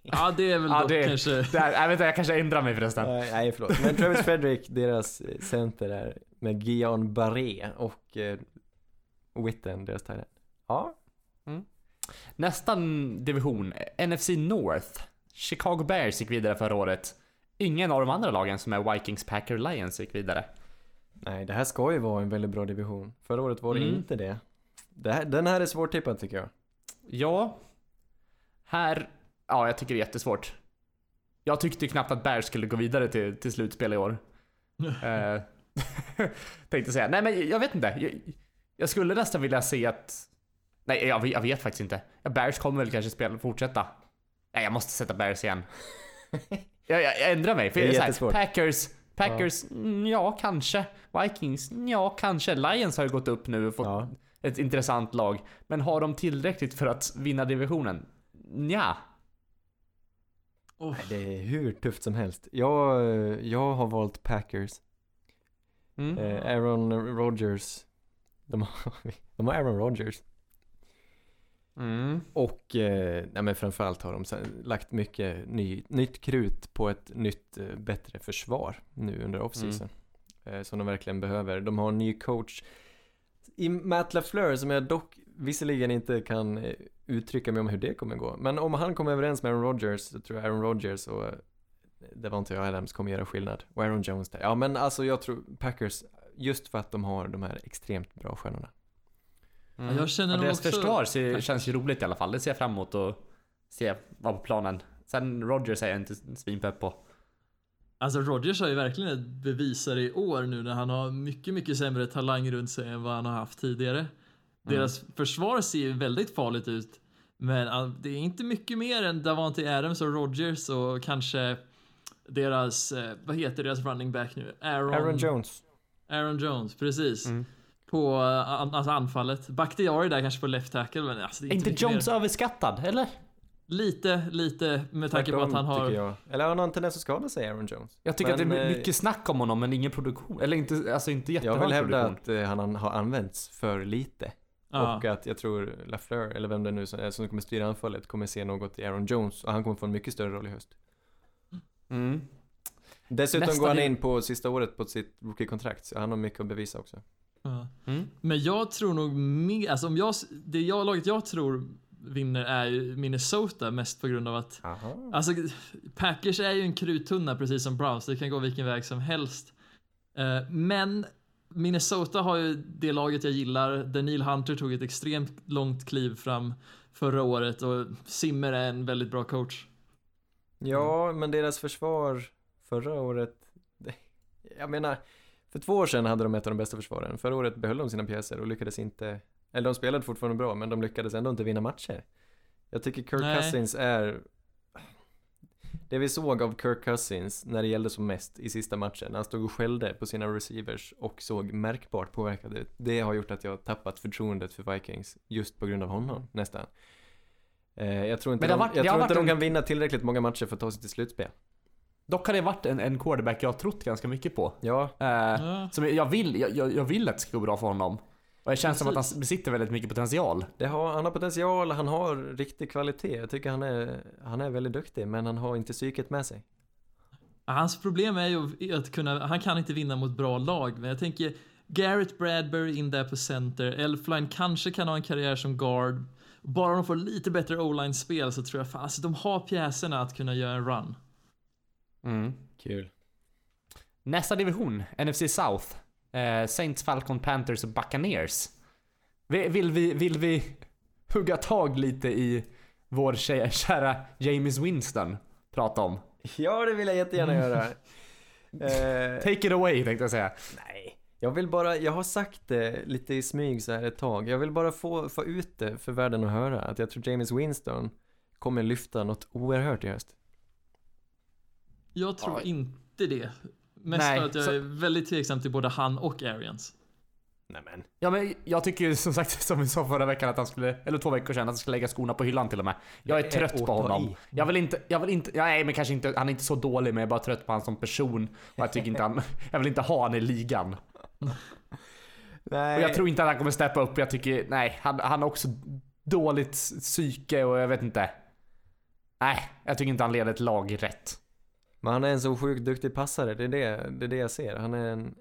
Ja, det är väl Ja, det- kanske... Där, jag, vet inte, jag kanske ändrar mig förresten. Nej, nej, förlåt. Men Travis Fredrik, deras eh, center är med Guillaume Barré och eh, Witten, deras tight. Ja, Nästa division, NFC North. Chicago Bears gick vidare förra året. Ingen av de andra lagen som är Vikings, Packer, Lions gick vidare. Nej, det här ska ju vara en väldigt bra division. Förra året var det Mm. inte det. det här, den här är svårtippad tycker jag. Ja. Här, ja jag tycker det är jättesvårt. Jag tyckte knappt att Bears skulle gå vidare till, till slutspel i år. eh, tänkte säga, nej men jag vet inte. Jag, jag skulle nästan vilja se att, nej jag, jag vet faktiskt inte. Bears kommer väl kanske spela, fortsätta. Nej jag måste sätta Bears igen. jag, jag, jag ändrar mig. För Det är så här, jättesvårt. Packers, Packers, ja. ja kanske. Vikings, ja kanske. Lions har ju gått upp nu och fått Ja. ett intressant lag. Men har de tillräckligt för att vinna divisionen? Ja. Oh, Nej, Det är hur tufft som helst. Jag, jag har valt Packers. Mm. Eh, Aaron Rodgers. De har, de har Aaron Rodgers. Mm. Och, eh, nej men framförallt har de lagt mycket ny, nytt krut på ett nytt, eh, bättre försvar nu under offseason. Eh, som de verkligen behöver. De har en ny coach. I Matt LaFleur, som jag dock visserligen inte kan eh, uttrycka mig om hur det kommer gå. Men om han kommer överens med Aaron Rodgers, så tror jag Aaron Rodgers och eh, Devontae Adams kommer göra skillnad. Och Aaron Jones där. Ja men alltså jag tror Packers, just för att de har de här extremt bra stjärnorna. Mm. jag känner deras också- försvar ser, känns ju roligt i alla fall. Det ser jag fram emot och se vad på planen. Sen Rodgers är jag inte svinpepp på. Alltså Rodgers har ju verkligen ett bevisare i år nu när han har mycket, mycket sämre talang runt sig än vad han har haft tidigare. Deras försvar ser ju väldigt farligt ut. Men det är inte mycket mer än Davante Adams och Rodgers och kanske deras, eh, vad heter deras running back nu? Aaron, Aaron Jones. Aaron Jones, precis. Mm. På eh, alltså anfallet. Bakhtiari där kanske på left tackle, men alltså, det är inte inte Jones mer. överskattad, eller? Lite, lite med tanke på att han har... jag. Eller han har en tendens att skada sig, Aaron Jones. Jag tycker Men, att det är eh, mycket snack om honom men ingen produktion. Eller inte, alltså inte Jag jättehög vill hävda produktion. att eh, han har använts för lite. Och att jag tror LaFleur, eller vem det nu som, är som kommer styra anfallet, kommer se något i Aaron Jones och han kommer få en mycket större roll i höst. Mm. Dessutom Nästa går han in på sista året på sitt rookie-kontrakt, så han har mycket att bevisa också. Ja. Mm. Men jag tror nog mer, alltså om jag, det jag, laget jag tror vinner är Minnesota mest på grund av att Aha. Alltså, Packers är ju en kruttunna precis som Browns, det kan gå vilken väg som helst. Eh, Men Minnesota har ju det laget jag gillar, Neil Hunter tog ett extremt långt kliv fram förra året och Simmer är en väldigt bra coach. Ja, men deras försvar förra året, jag menar, för två år sedan hade de ett av de bästa försvaren. Förra året behöll de sina pjäser och lyckades inte, eller de spelade fortfarande bra, men de lyckades ändå inte vinna matcher. Jag tycker Kirk Nej. Cousins är, det vi såg av Kirk Cousins när det gällde som mest i sista matchen, när han stod och skällde på sina receivers och såg märkbart påverkad ut. Det har gjort att jag har tappat förtroendet för Vikings just på grund av honom, nästan. Eh, jag tror inte, Men det har de, varit- jag tror inte de kan vinna tillräckligt många matcher för att ta sig till slutspel. Dock har det varit en, en quarterback jag har trott ganska mycket på. Ja, Eh, Ja. Som jag vill, jag, jag vill att det ska gå bra för honom. Och det känns som att han besitter väldigt mycket potential. det har, han har potential, han har riktig kvalitet. Jag tycker han är, han är väldigt duktig, men han har inte psyket med sig. Hans problem är ju att kunna, han kan inte vinna mot bra lag, men jag tänker Garrett Bradbury in där på center, Elfline kanske kan ha en karriär som guard. Bara de får lite bättre o-line-spel så tror jag fan, alltså de har pjäserna att kunna göra en run. Mm. Kul. Nästa division, NFC South. Eh, Saints, Falcon, Panthers och Buccaneers. Vi- Vill vi, vill vi hugga tag lite i vår kä- kära James Winston prata om? Ja, det vill jag jättegärna göra. eh, Take it away tänkte jag säga. nej. Jag vill bara, jag har sagt det lite i smyg så här ett tag. Jag vill bara få, få ut det för världen att höra. Att jag tror James Winston kommer lyfta något oerhört i höst. Jag tror Ja. inte det. Mest Nej, för att jag så- är väldigt tveksam till både han och Arians. Nej men. Ja men jag tycker ju som sagt som vi sa förra veckan att han skulle, eller två veckor sedan, att han skulle lägga skorna på hyllan till och med. Jag är Det trött på honom. i. Jag vill inte, jag vill inte, ja, nej men kanske inte, han är inte så dålig men jag är bara trött på honom som person. Och jag tycker inte han, jag vill inte ha han i ligan. Nej. Och jag tror inte att han kommer steppa upp. Jag tycker, nej, han, han har också dåligt psyke och jag vet inte. Nej, jag tycker inte han leder ett lag rätt. Men han är en så sjukt duktig passare, det är det, det är det jag ser. Han är en,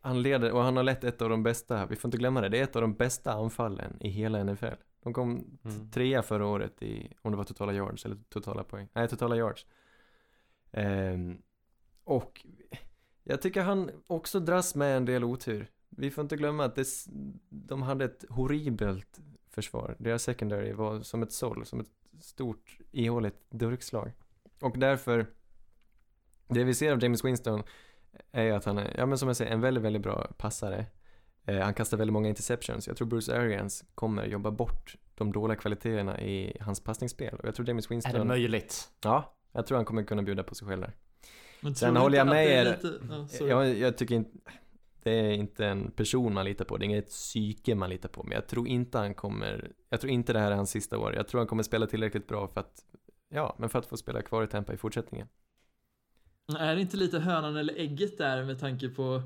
han leder, och han har lett ett av de bästa, vi får inte glömma det, det är ett av de bästa anfallen i hela NFL. De kom Mm. trea förra året i, om det var totala yards eller totala poäng, nej totala yards. Ehm, och jag tycker han också dras med en del otur. Vi får inte glömma att det, de hade ett horribelt försvar. Deras secondary var som ett såll, som ett stort ihåligt durkslag. Och därför, det vi ser av James Winston är ju att han är, ja men som jag säger, en väldigt, väldigt bra passare. Eh, han kastar väldigt många interceptions. Jag tror Bruce Arians kommer jobba bort de dåliga kvaliteterna i hans passningsspel. Och jag tror James Är det Winston, möjligt? ja, jag tror han kommer kunna bjuda på sig själv där. Men Sen håller jag med er. lite- ja, sorry. Jag, jag tycker inte, det är inte en person man litar på, det är inget psyke man litar på. Men jag tror inte han kommer, jag tror inte det här är hans sista år. Jag tror han kommer spela tillräckligt bra för att, ja, men för att få spela kvar i Tampa i fortsättningen. Är det inte lite hönan eller ägget där med tanke på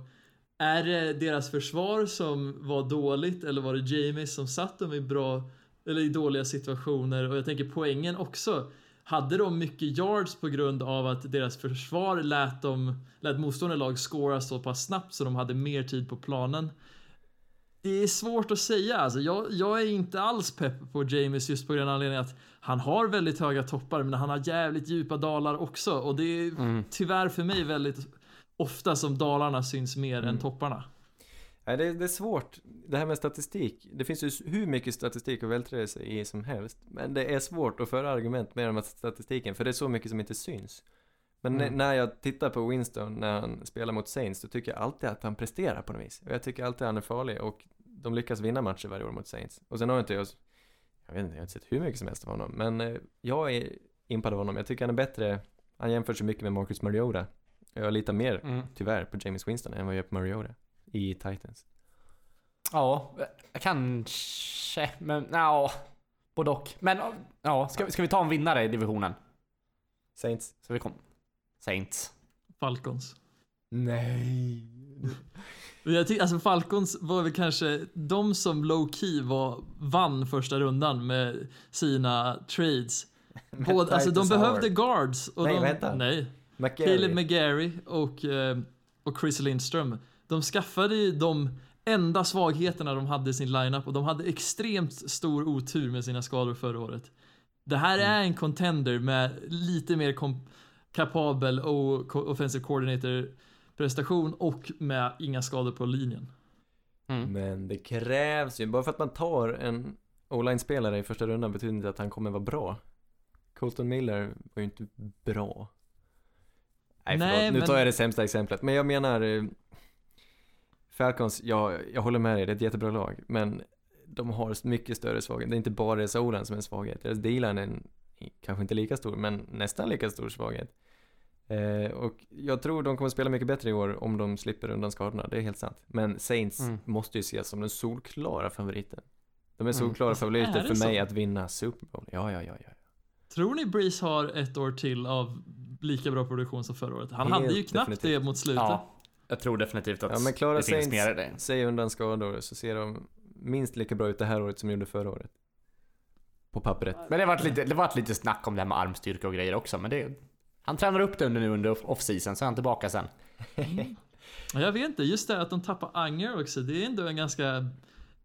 Är det deras försvar som var dåligt eller var det James som satt dem i bra eller i dåliga situationer och jag tänker poängen också hade de mycket yards på grund av att deras försvar lät dem lät motstående lag scora så pass snabbt så de hade mer tid på planen. Det är svårt att säga alltså. Jag, jag är inte alls pepp på James just på grund av anledningen att han har väldigt höga toppar men han har jävligt djupa dalar också och det är Mm. tyvärr för mig väldigt ofta som dalarna syns mer Mm. än topparna. Nej, det, det är svårt. Det här med statistik. Det finns ju hur mycket statistik att vältra sig i som helst. Men det är svårt att föra argument med de här statistiken, för det är så mycket som inte syns. Men Mm. när jag tittar på Winston när han spelar mot Saints, då tycker jag alltid att han presterar på något vis. Och jag tycker alltid att han är farlig och de lyckas vinna matcher varje år mot Saints. Och sen har inte jag, jag vet inte, jag har inte sett hur mycket som helst av honom, men eh, jag är impad av honom. Jag tycker han är bättre, han jämför sig mycket med Marcus Mariota. Jag litar mer, Mm. tyvärr, på James Winston än vad jag gör på Mariota i Titans. Ja, eh, kanske. Men ja, både och. Men ja, ska, ska vi ta en vinnare i divisionen? Saints. Så vi kom. Saints. Falcons. Nej. Jag tycker, alltså Falcons var väl kanske de som low key var, vann första rundan med sina trades. Både, alltså de behövde guards. Och Nej, de, vänta. Nej. McGarry. Caleb McGarry och, eh, och Chris Lindström. De skaffade ju de enda svagheterna de hade i sin lineup och de hade extremt stor otur med sina skador förra året. Det här Mm. är en contender med lite mer kom- kapabel och offensive coordinator prestation och med inga skador på linjen. Mm. Men det krävs ju, bara för att man tar en o-line-spelare i första rundan betyder inte att han kommer vara bra. Colton Miller var ju inte bra. Nej, Nej, förlåt, nu men- tar jag det sämsta exemplet, men jag menar eh, Falcons, ja, jag håller med dig, det är ett jättebra lag, men de har mycket större svaghet. Det är inte bara deras o som är en svaghet. Deras D-line är en, kanske inte lika stor, men nästan lika stor svaghet. Eh, och jag tror de kommer spela mycket bättre i år om de slipper undan skadorna, det är helt sant. Men Saints Mm. måste ju ses som den solklara favoriten. De är Mm. solklara Alltså, favoriter är det för mig så? att vinna Super Bowl. Ja, ja, ja, ja. Tror ni Breeze har ett år till av lika bra produktion som förra året? Han Helt hade ju knappt definitivt. det mot slutet. Ja, jag tror definitivt att Ja, men klara det finns Saints- mer i det. Säg undan skador så ser de minst lika bra ut det här året som de gjorde förra året. På pappret. Men det varit lite, det varit lite snack om det här med armstyrka och grejer också, men det... Han tränar upp det under nu under off-season, så är han tillbaka sen. Ja, Jag vet inte, just det att de tappar Anger också, det är ändå en ganska...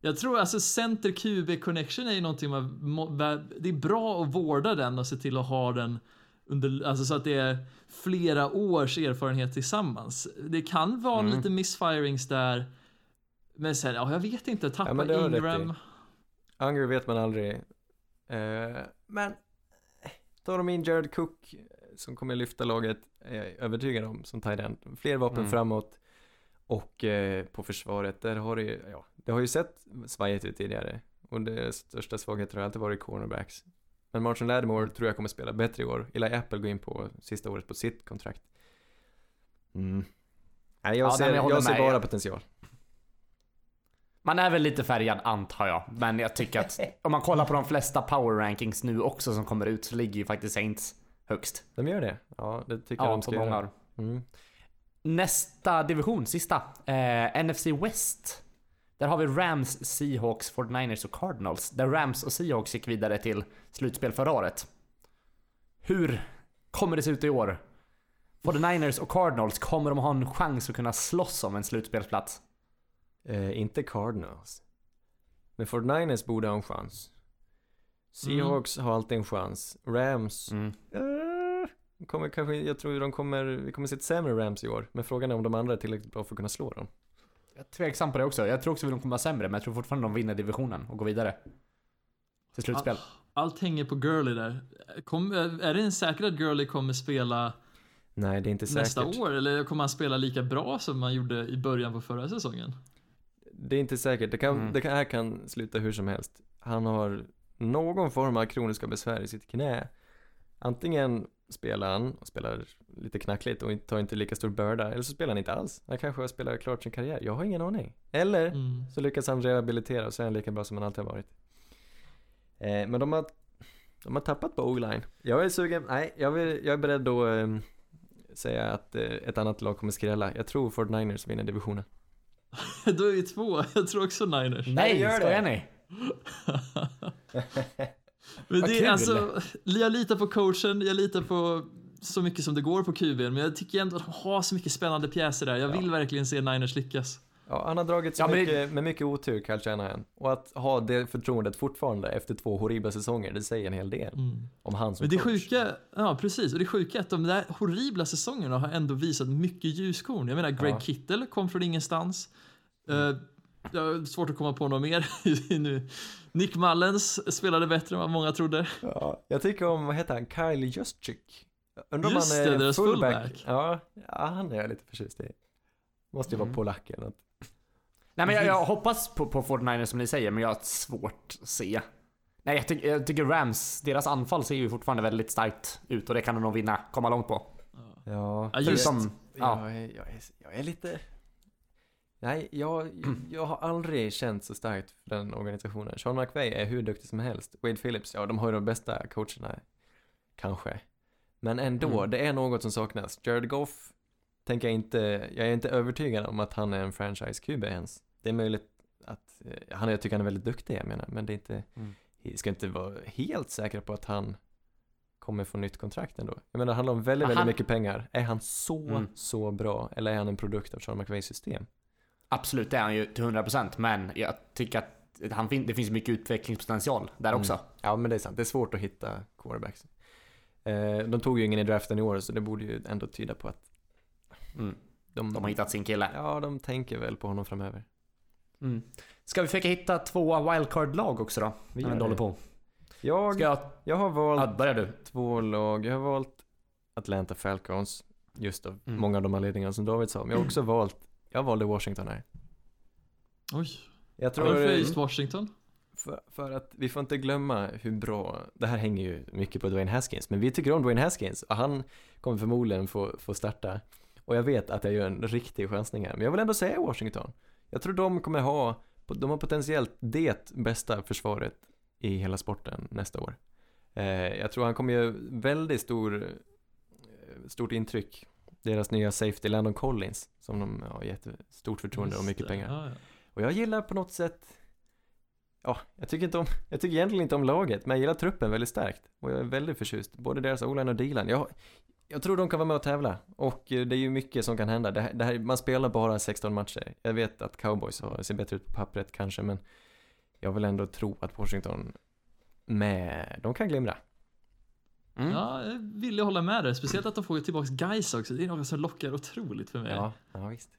Jag tror alltså center QB connection är ju någonting man... Det är bra att vårda den och se till att ha den under... Alltså så att det är flera års erfarenhet tillsammans. Det kan vara Mm. lite missfirings där. Men sen, ja jag vet inte, tappa Ja, Ingram. i. Unger vet man aldrig. Eh, men tar de in Jared Cook eh, som kommer lyfta laget, är jag övertygad om, som tight. Fler vapen Mm. framåt. Och eh, på försvaret, där har det ju, ja, det har ju sett svajigt ut tidigare. Och det största svagheten har alltid varit cornerbacks. Men Martin Lattimore tror jag kommer spela bättre i år. Eli Apple går in på sista året på sitt kontrakt. Mm. Nej, jag Ja, ser, jag jag ser bara potential. Man är väl lite färgad antar jag, men jag tycker att om man kollar på de flesta power rankings nu också som kommer ut så ligger ju faktiskt Saints högst. De gör det? Ja, det tycker jag Ja, de på ska många. Mm. Nästa division, sista. Eh, NFC West. Där har vi Rams, Seahawks, 49ers och Cardinals. Där Rams och Seahawks gick vidare till slutspel förra året. Hur kommer det se ut i år? 49ers och Cardinals, kommer de ha en chans att kunna slåss om en slutspelsplats? Eh, inte Cardinals. Men 49ers borde ha en chans. Seahawks har alltid en chans. Rams, Mm. eh, kommer kanske, jag tror de kommer, vi kommer se ett sämre Rams i år. Men frågan är om de andra är tillräckligt bra för att kunna slå dem. Jag är tveksam på det också. Jag tror också att de kommer vara sämre, men jag tror fortfarande de vinner divisionen och går vidare. Till slutspel. Allt hänger på Gurley där. Kom, är det en säker att Gurley kommer spela Nej, det är inte säkert. nästa år? Eller kommer han spela lika bra som han gjorde i början på förra säsongen? Det är inte säkert. Det, kan, Mm. det här kan sluta hur som helst. Han har någon form av kroniska besvär i sitt knä. Antingen spelar han och spelar lite knackligt och tar inte lika stor börda, eller så spelar han inte alls. Han kanske har spelat klart sin karriär. Jag har ingen aning. Eller Mm. så lyckas han rehabilitera och så är han lika bra som han alltid har varit. Eh, men de har, de har tappat på O-line. Jag är sugen, nej, jag, vill, jag är beredd att eh, säga att eh, ett annat lag kommer skrälla. Jag tror 49ers vinner divisionen. Då är vi två. Jag tror också Niners. Nej, gör det. ni? Men det, är alltså, jag litar på coachen, jag litar på så mycket som det går på QB, men jag tycker ändå att de har så mycket spännande pjäser där. Jag vill verkligen se Niners lyckas. Ja, han har dragit Ja, det- mycket, med mycket otur, Kyle Shanahan. Och att ha det förtroendet fortfarande efter två horribla säsonger, det säger en hel del Mm. om han som Men det coach. sjuka, ja precis, och det sjuka är att de där horribla säsongerna har ändå visat mycket ljuskorn. Jag menar, Greg Ja. Kittle kom från ingenstans. Uh, jag har svårt att komma på något mer nu. Nick Mullens spelade bättre än vad många trodde. Ja, jag tycker om, vad heter han, Kyle Juszczyk. Undrar om Just han det, är deras fullback. fullback. Ja, ja, han är jag lite förtjust i. Måste ju vara Mm. polack eller något. Nej men jag, jag hoppas på, på 49ers som ni säger, men jag har svårt att se. Nej jag, tycker- jag tycker Rams, deras anfall ser ju fortfarande väldigt starkt ut och det kan de nog vinna, komma långt på. Ja, Ja, just- Förutom, ja. Jag, är, jag, är, jag är lite... Nej, jag, jag har aldrig känt så starkt för den organisationen. Sean McVay är hur duktig som helst. Wade Phillips, ja de har ju de bästa coacherna. Kanske. Men ändå, Mm. det är något som saknas. Jared Goff tänker jag inte, jag är inte övertygad om att han är en franchise-QB ens. Det är möjligt att, eh, han, jag tycker han är väldigt duktig jag menar, men det är inte, Mm. vi ska inte vara helt säkra på att han kommer få nytt kontrakt ändå. Jag menar, det handlar om väldigt, väldigt han- mycket pengar. Är han så, Mm. så bra? Eller är han en produkt av Sean McVays system? Absolut, det är han ju till 100% men jag tycker att han fin- det finns mycket utvecklingspotential där också. Mm. Ja, men det är sant. Det är svårt att hitta quarterbacks. Eh, de tog ju ingen i draften i år, så det borde ju ändå tyda på att Mm. de, De har hittat sin kille. Ja, de tänker väl på honom framöver. Mm. Ska vi försöka hitta två wildcard-lag också då? Vi gör det. på. Jag, Ska jag... jag har valt Ja, du. två lag. Jag har valt Atlanta Falcons, just av Mm. många av de anledningarna som David sa. Men jag har också valt, jag valde Washington här. Oj, Jag tror varför just Washington? för, för att vi får inte glömma hur bra, det här hänger ju mycket på Dwayne Haskins, men vi tycker om Dwayne Haskins och han kommer förmodligen få, få starta. Och jag vet att jag gör en riktig chansning här, men jag vill ändå säga Washington. Jag tror de kommer ha, de har potentiellt det bästa försvaret i hela sporten nästa år. Eh, jag tror han kommer göra väldigt stor, eh, stort intryck. Deras nya safety, Landon Collins, som de har gett stort förtroende och mycket det. pengar. Ja, ja. Och jag gillar på något sätt Ja, jag tycker inte om, jag tycker egentligen inte om laget, men jag gillar truppen väldigt starkt. Och jag är väldigt förtjust, både deras O-line och D-line. Jag, jag tror de kan vara med och tävla. Och eh, det är ju mycket som kan hända. Det här, det här, man spelar bara 16 matcher. Jag vet att cowboys har, ser bättre ut på pappret kanske, men jag vill ändå tro att Washington med, de kan glimra. Mm. Ja, jag vill hålla med dig. Speciellt att de får tillbaka guys också. Det är något som lockar otroligt för mig. Ja, ja visst.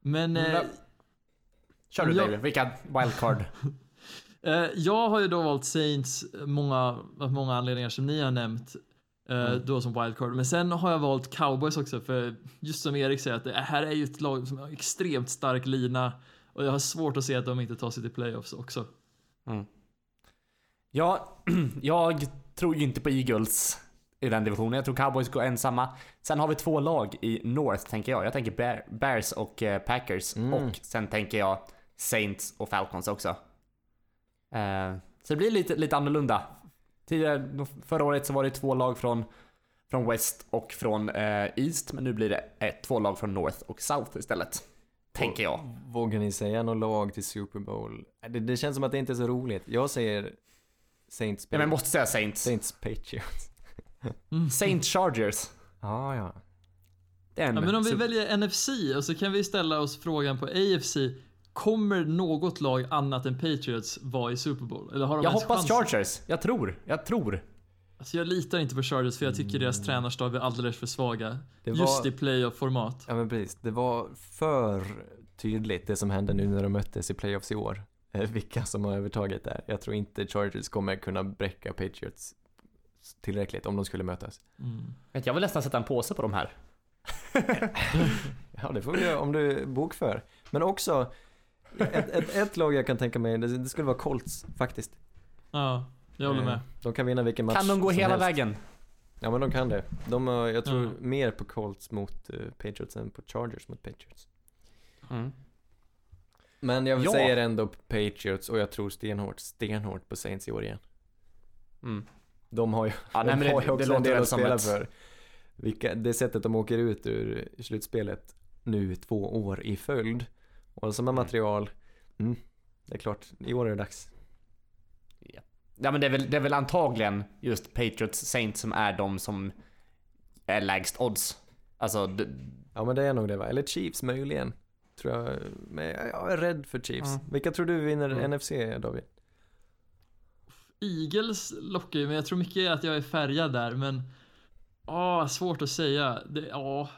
Men Men eh, Kör du. David, vilka wildcard? eh, jag har ju då valt Saints många, av många anledningar som ni har nämnt. Mm. Då som wildcard. Men sen har jag valt cowboys också för just som Erik säger att det här är ju ett lag som har extremt stark lina. Och jag har svårt att se att de inte tar sig till playoffs också. Ja, jag tror ju inte på Eagles i den divisionen. Jag tror Cowboys går ensamma. Sen har vi två lag i North, tänker jag. Jag tänker Bear, Bears och eh, Packers. Mm. Och sen tänker jag Saints och Falcons också. Eh, så det blir lite, lite annorlunda. Tidigare, förra året så var det två lag från, från West och från eh, East, men nu blir det ett, två lag från North och South istället. Tänker jag. Vågar ni säga något lag till Super Bowl? Det, det känns som att det inte är så roligt. Jag säger Saints, Ja, men jag måste säga Saints. Saints Patriots. Saints Chargers. Ja, ja. Det är en Ja, men om vi väljer NFC och så kan vi ställa oss frågan på AFC. Kommer något lag annat än Patriots vara i Super Bowl? Eller har de Jag hoppas chans? Chargers. Jag tror. Jag tror. Alltså jag litar inte på Chargers för jag tycker deras tränarstab är alldeles för svaga. Mm. Det Just var- i playoff-format. Ja men precis, det var för tydligt det som hände nu när de möttes i playoffs i år. Eh, Vilka som har övertaget där. Jag tror inte Chargers kommer kunna bräcka Patriots tillräckligt om de skulle mötas. Mm. Jag vill nästan sätta en påse på de här. Ja det får vi göra om du bokför. Men också, ett, ett, ett lag jag kan tänka mig, det, det skulle vara Colts faktiskt. Ja, jag håller Eh, med. De kan vinna vilken match Kan de gå hela helst. vägen? Ja men de kan det. De har, jag tror Ja. mer på Colts mot eh, Patriots än på Chargers mot Patriots. Mm. Men jag Ja. säger ändå Patriots och jag tror stenhårt, stenhårt på Saints i år igen. Mm. De har ju, Ja, de nej, men har det, ju det, också låter en del att spela ett... för. Vilka, det sättet de åker ut ur slutspelet nu två år i följd. Och som har Mm. material, mm, det är klart, i år är det dags. Ja men det är, väl, det är väl antagligen just Patriots Saints som är de som är lägst odds. Alltså, Ja men det är nog det va? Eller Chiefs möjligen. Tror jag, men jag är rädd för Chiefs. Mm. Vilka tror du vinner Mm. NFC David? Eagles lockar ju, men jag tror mycket att jag är färgad där, men... Ja, svårt att säga. Det, ja.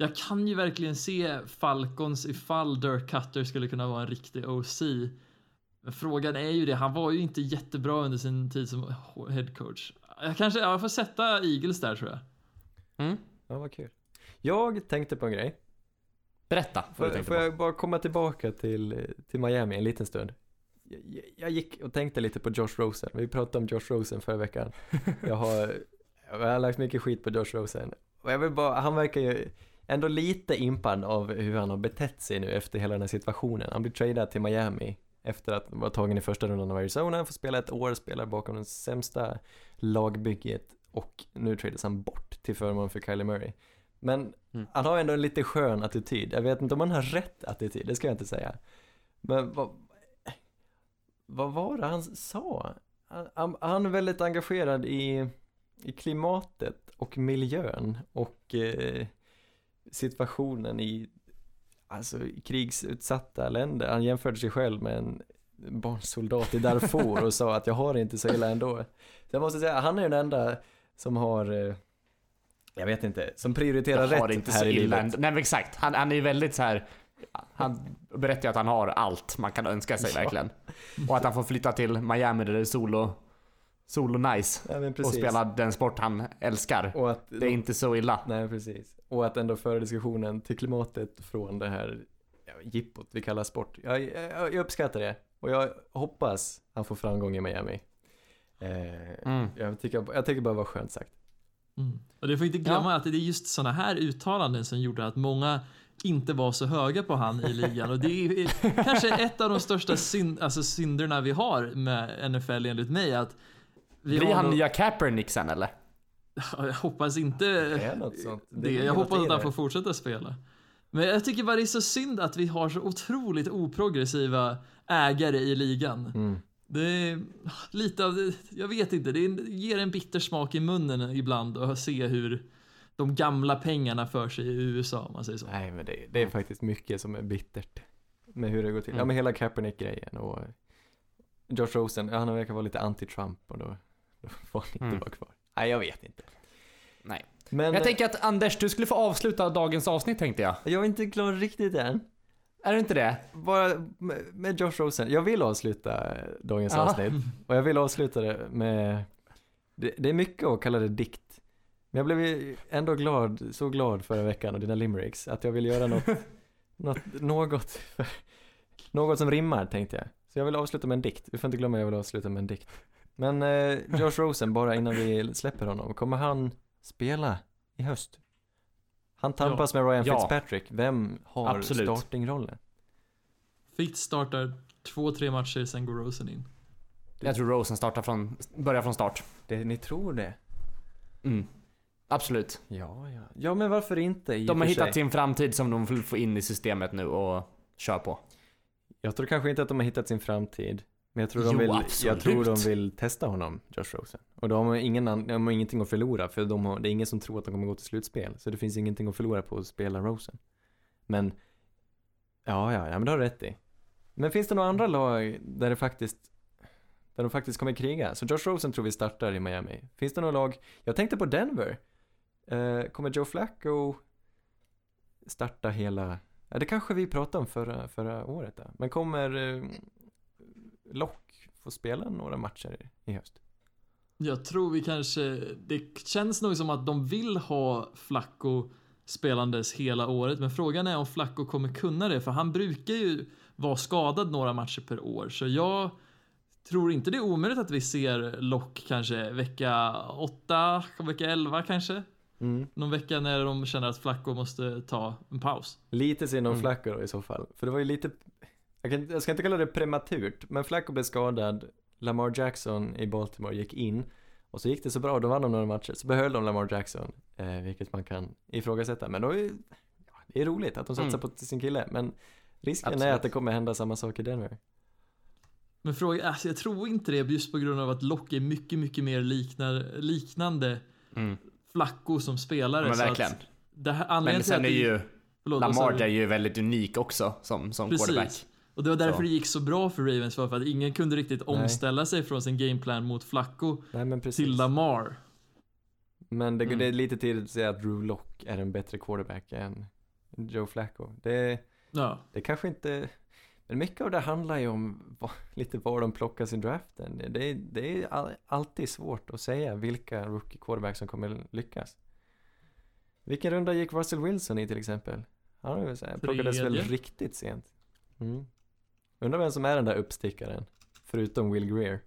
Jag kan ju verkligen se Falcons ifall Dirk Cutter skulle kunna vara en riktig OC. Men frågan är ju det, han var ju inte jättebra under sin tid som head coach. Jag kanske, ja, jag får sätta Eagles där tror jag. mm. Ja vad kul. Jag tänkte på en grej. berätta Får, får jag bara komma tillbaka till, till Miami en liten stund? Jag, jag- jag gick och tänkte lite på Josh Rosen. Vi pratade om Josh Rosen förra veckan. Jag har, jag har lagt mycket skit på Josh Rosen. Och jag vill bara, han verkar ju ändå lite impad av hur han har betett sig nu efter hela den här situationen. Han blir tradad till Miami efter att vara tagen i första rundan av Arizona, får spela ett år, spelar bakom det sämsta lagbygget och nu tradas han bort till förmån för Kylie Murray. Men Mm. han har ändå en lite skön attityd. Jag vet inte om han har rätt attityd, det ska jag inte säga. Men vad, vad var det han sa? Han, han, han är väldigt engagerad i, i klimatet och miljön och eh, situationen i, alltså, i krigsutsatta länder. Han jämförde sig själv med en barnsoldat i Darfur och sa att jag har det inte så illa ändå. Så jag måste säga, han är den enda som har, eh, jag vet inte, som prioriterar Jag har rätt inte här så i illa livet. Nej men exakt. Han, han är ju väldigt så här. Han berättar ju att han har allt man kan önska sig Ja. verkligen. Och att han får flytta till Miami där det är solo, solo nice. Ja, Och spela den sport han älskar. Och att Det är inte så illa. Nej, precis. Och att ändå föra diskussionen till klimatet från det här ja, jippot vi kallar sport. Jag, jag, jag uppskattar det. Och jag hoppas han får framgång i Miami. Eh, Mm. jag, tycker, jag tycker bara det var skönt sagt. Mm. Och det får inte glömma att det är just såna här uttalanden som gjorde att många inte var så höga på han i ligan och det är kanske ett av de största synd, alltså synderna vi har med NFL enligt mig att vi Blir har han nog- nya Kaepernick sen eller? Ja, Jag hoppas inte Det är något sånt. det. Det Jag hoppas att han får fortsätta spela. Men jag tycker bara det är så synd att vi har så otroligt oprogressiva ägare i ligan. Mm. Det är lite av jag vet inte, det ger en bitter smak i munnen ibland att se hur de gamla pengarna för sig i USA om man säger så. Nej, men det, det är faktiskt mycket som är bittert med hur det går till. Ja, Mm. men hela Kaepernick-grejen och Josh Rosen, ja, han verkar vara lite anti-Trump och då, då får han inte Mm. vara kvar. Nej, jag vet inte. Nej. Men Jag eh, tänker att Anders, du skulle få avsluta dagens avsnitt tänkte jag. jag är inte klar riktigt än. Är du inte det? Bara med, Josh Rosen. Jag vill avsluta dagens Ja. avsnitt. Och jag vill avsluta det med, det, det är mycket att kalla det dikt. Men jag blev ändå glad, så glad förra veckan och dina limericks, att jag vill göra något, något, något, för, något som rimmar tänkte jag. Så jag vill avsluta med en dikt. Vi får inte glömma att jag vill avsluta med en dikt. Men eh, Josh Rosen, bara innan vi släpper honom, kommer han spela i höst? Han tampas med Ryan Ja. Fitzpatrick. Vem har Absolut. startingrollen? Fitz startar två, tre matcher, sen går Rosen in. Jag tror Rosen startar från, börjar från start. Det, ni tror det? Mm. Absolut. Ja, ja. Ja, men varför inte i De har hittat sig? sin framtid som de vill få in i systemet nu och kör på. Jag tror kanske inte att de har hittat sin framtid. Men jag tror de, Jo, vill, jag tror de vill testa honom, Josh Rosen. Och de har, ingen, de har ingenting att förlora, för de har, det är ingen som tror att de kommer gå till slutspel. Så det finns ingenting att förlora på att spela Rosen. Men, ja, ja, ja, men det har du rätt i. Men finns det några andra lag där det faktiskt, där de faktiskt kommer kriga? Så Josh Rosen tror vi startar i Miami. Finns det några lag, jag tänkte på Denver. Eh, kommer Joe Flacco starta hela, ja det kanske vi pratade om förra, förra året där. Men kommer eh, Lock få spela några matcher i, i höst? Jag tror vi kanske, det känns nog som att de vill ha Flacco spelandes hela året, men frågan är om Flacco kommer kunna det, för han brukar ju vara skadad några matcher per år, så jag tror inte det är omöjligt att vi ser Lock kanske vecka 8, vecka 11 kanske. Mm. Någon vecka när de känner att Flacco måste ta en paus. Lite synd om Mm. Flacco då i så fall. För det var ju lite, jag, kan, jag ska inte kalla det prematurt, men Flacco blev skadad, Lamar Jackson i Baltimore gick in och så gick det så bra, då vann de några matcher, så behöll de Lamar Jackson, eh, vilket man kan ifrågasätta. Men då är ja, det är roligt att de satsar Mm. på sin kille, men risken är Absolut. att det kommer hända samma sak i Denver. Men frågan, alltså jag tror inte det just på grund av att Lock är mycket, mycket mer liknar, liknande Mm. Flacco som spelare. Men så verkligen. Att det här, Men anledningen sen är ju förlåt, Lamar är ju väldigt unik också som, som quarterback. Och det var därför Så. det gick så bra för Ravens för att ingen kunde riktigt Nej. omställa sig från sin gameplan mot Flacco Nej till Lamar. Men det, Mm. det är lite tidigt att säga att Drew Lock är en bättre quarterback än Joe Flacco. Det, Ja. det kanske inte, men mycket av det handlar ju om lite var de plockar sin draften. Det, det, är all, alltid svårt att säga vilka rookie quarterbacks som kommer lyckas. Vilken runda gick Russell Wilson i till exempel? Han plockades väl riktigt sent. Mm. Undrar vem som är den där uppstickaren? Förutom Will Greer.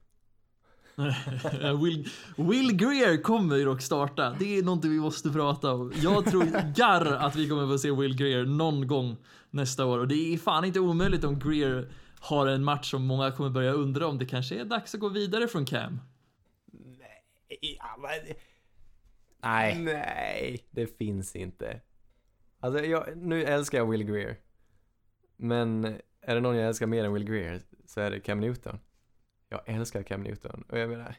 Will, Will Greer kommer ju dock starta. Det är någonting vi måste prata om. Jag tror garr att vi kommer få se Will Greer någon gång nästa år. Och det är fan inte omöjligt om Greer har en match som många kommer börja undra om det kanske är dags att gå vidare från Cam. Men- Nej. Nej, det finns inte. Alltså, jag, nu älskar jag Will Greer. Men är det någon jag älskar mer än Will Greer så är det Cam Newton. Jag älskar Cam Newton. Och jag menar,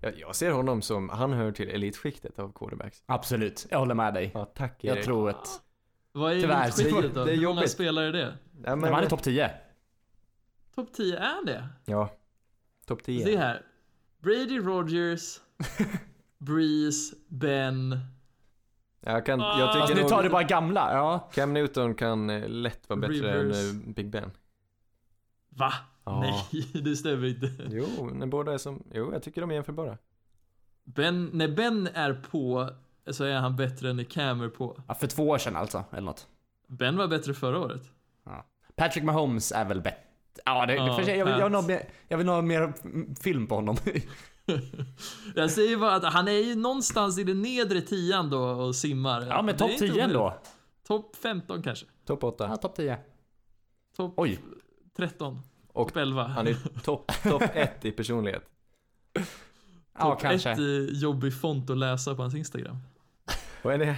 Jag, jag ser honom som, han hör till elitskiktet av quarterbacks. Absolut, jag håller med dig. Ja, tack Jag Erik. tror att... Vad är Tyvärr, elitskiktet då? det är Hur många spelare är det? Nej, Men han är topp 10. Topp 10 är det? Ja. Topp 10. Det här. Brady Rogers, Breeze, Ben. Jag, kan, Ah. jag Fast tycker nu tar du bara gamla, ja. Cam Newton kan eh, lätt vara bättre Rivers. än eh, Big Ben. Va? Ja. Nej, det stämmer inte. Jo, när båda är som, jo jag tycker de är jämförbara. Ben, när Ben är på så är han bättre än när Cam är på. ja. För två år sedan alltså, eller något. Ben var bättre förra året. Patrick Mahomes är väl bättre. Ja, det, Ja, för sig, jag, vill, jag, vill ha mer, jag vill ha mer film på honom. Jag säger bara att han är ju någonstans i den nedre tian då och simmar. ja, men topp inte 10 omöjligt. ändå. Topp 15 kanske. Topp 8. Ja, topp 10. Topp Oj. 13. Och Topp 11. Han är topp top 1 i personlighet. Ja, Topp kanske. ett eh, jobbig font att läsa på hans Instagram. Vad är det?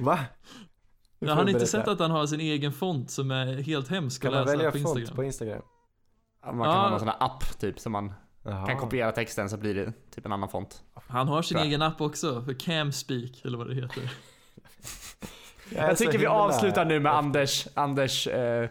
Va? Jag har ni inte sett att han har sin egen font som är helt hemsk Kan att man läsa välja på font Instagram? på Instagram? Ja, Man kan Ja. ha någon sån här app typ som man Jaha. kan kopiera texten så blir det typ en annan font. Han har sin egen app också, för Camspeak eller vad det heter. Jag Jag tycker vi avslutar nu med Anders, Anders, eh,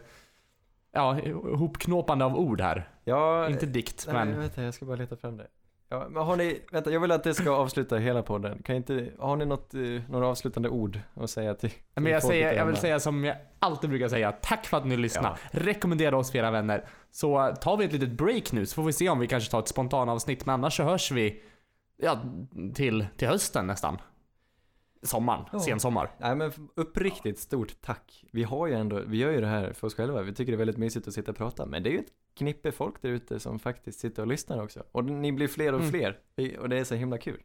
ja, hopknåpande av ord här. Ja, Inte dikt, nej, men vänta jag ska bara leta fram det. Ja, men har ni, vänta jag vill att det ska avsluta hela podden. Kan inte, har ni något, eh, några avslutande ord att säga till, till Men jag, säger, jag vill säga som jag alltid brukar säga, tack för att ni lyssnar. Rekommendera oss för era vänner. Så tar vi ett litet break nu så får vi se om vi kanske tar ett spontanavsnitt. Men annars så hörs vi ja, till, till hösten nästan. Sommaren, Ja. sensommar. Nej men uppriktigt stort tack. Vi har ju ändå, vi gör ju det här för oss själva. Vi tycker det är väldigt mysigt att sitta och prata. Men det är ju ett knippe folk där ute som faktiskt sitter och lyssnar också. Och ni blir fler och Mm. fler. Vi- Och det är så himla kul.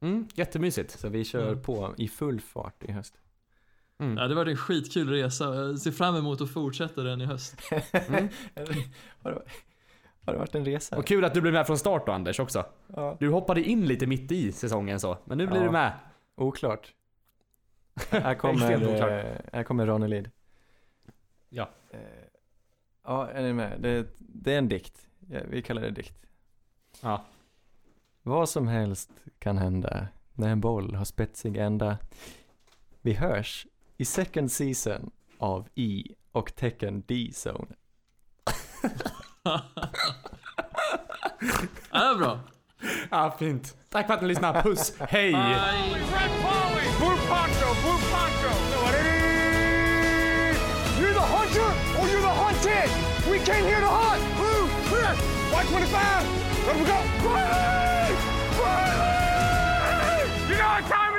Mm, jättemysigt. Så vi kör Mm. på i full fart i höst. Mm. Ja, det var en skitkul resa. Jag ser fram emot att fortsätta den i höst. Mm. har, det, har det varit en resa? Och kul att du blev med från start då Anders också. Ja. Du hoppade in lite mitt i säsongen så, men nu blir Ja. du med. Oklart. Här kommer, eh, här kommer Ranelid. Ja. Eh, Ja, är ni med? Det, det är en dikt. Ja, vi kallar det dikt. Ja. Vad som helst kan hända när en boll har spetsig ända. Vi hörs i second season av E och Tekken D-Zone. ja, det är bra. Ja, ah, fint. Tack för att ni lyssnade. Puss. Hej! You're the hunter or you're the hunted! We came here to hunt! You know what time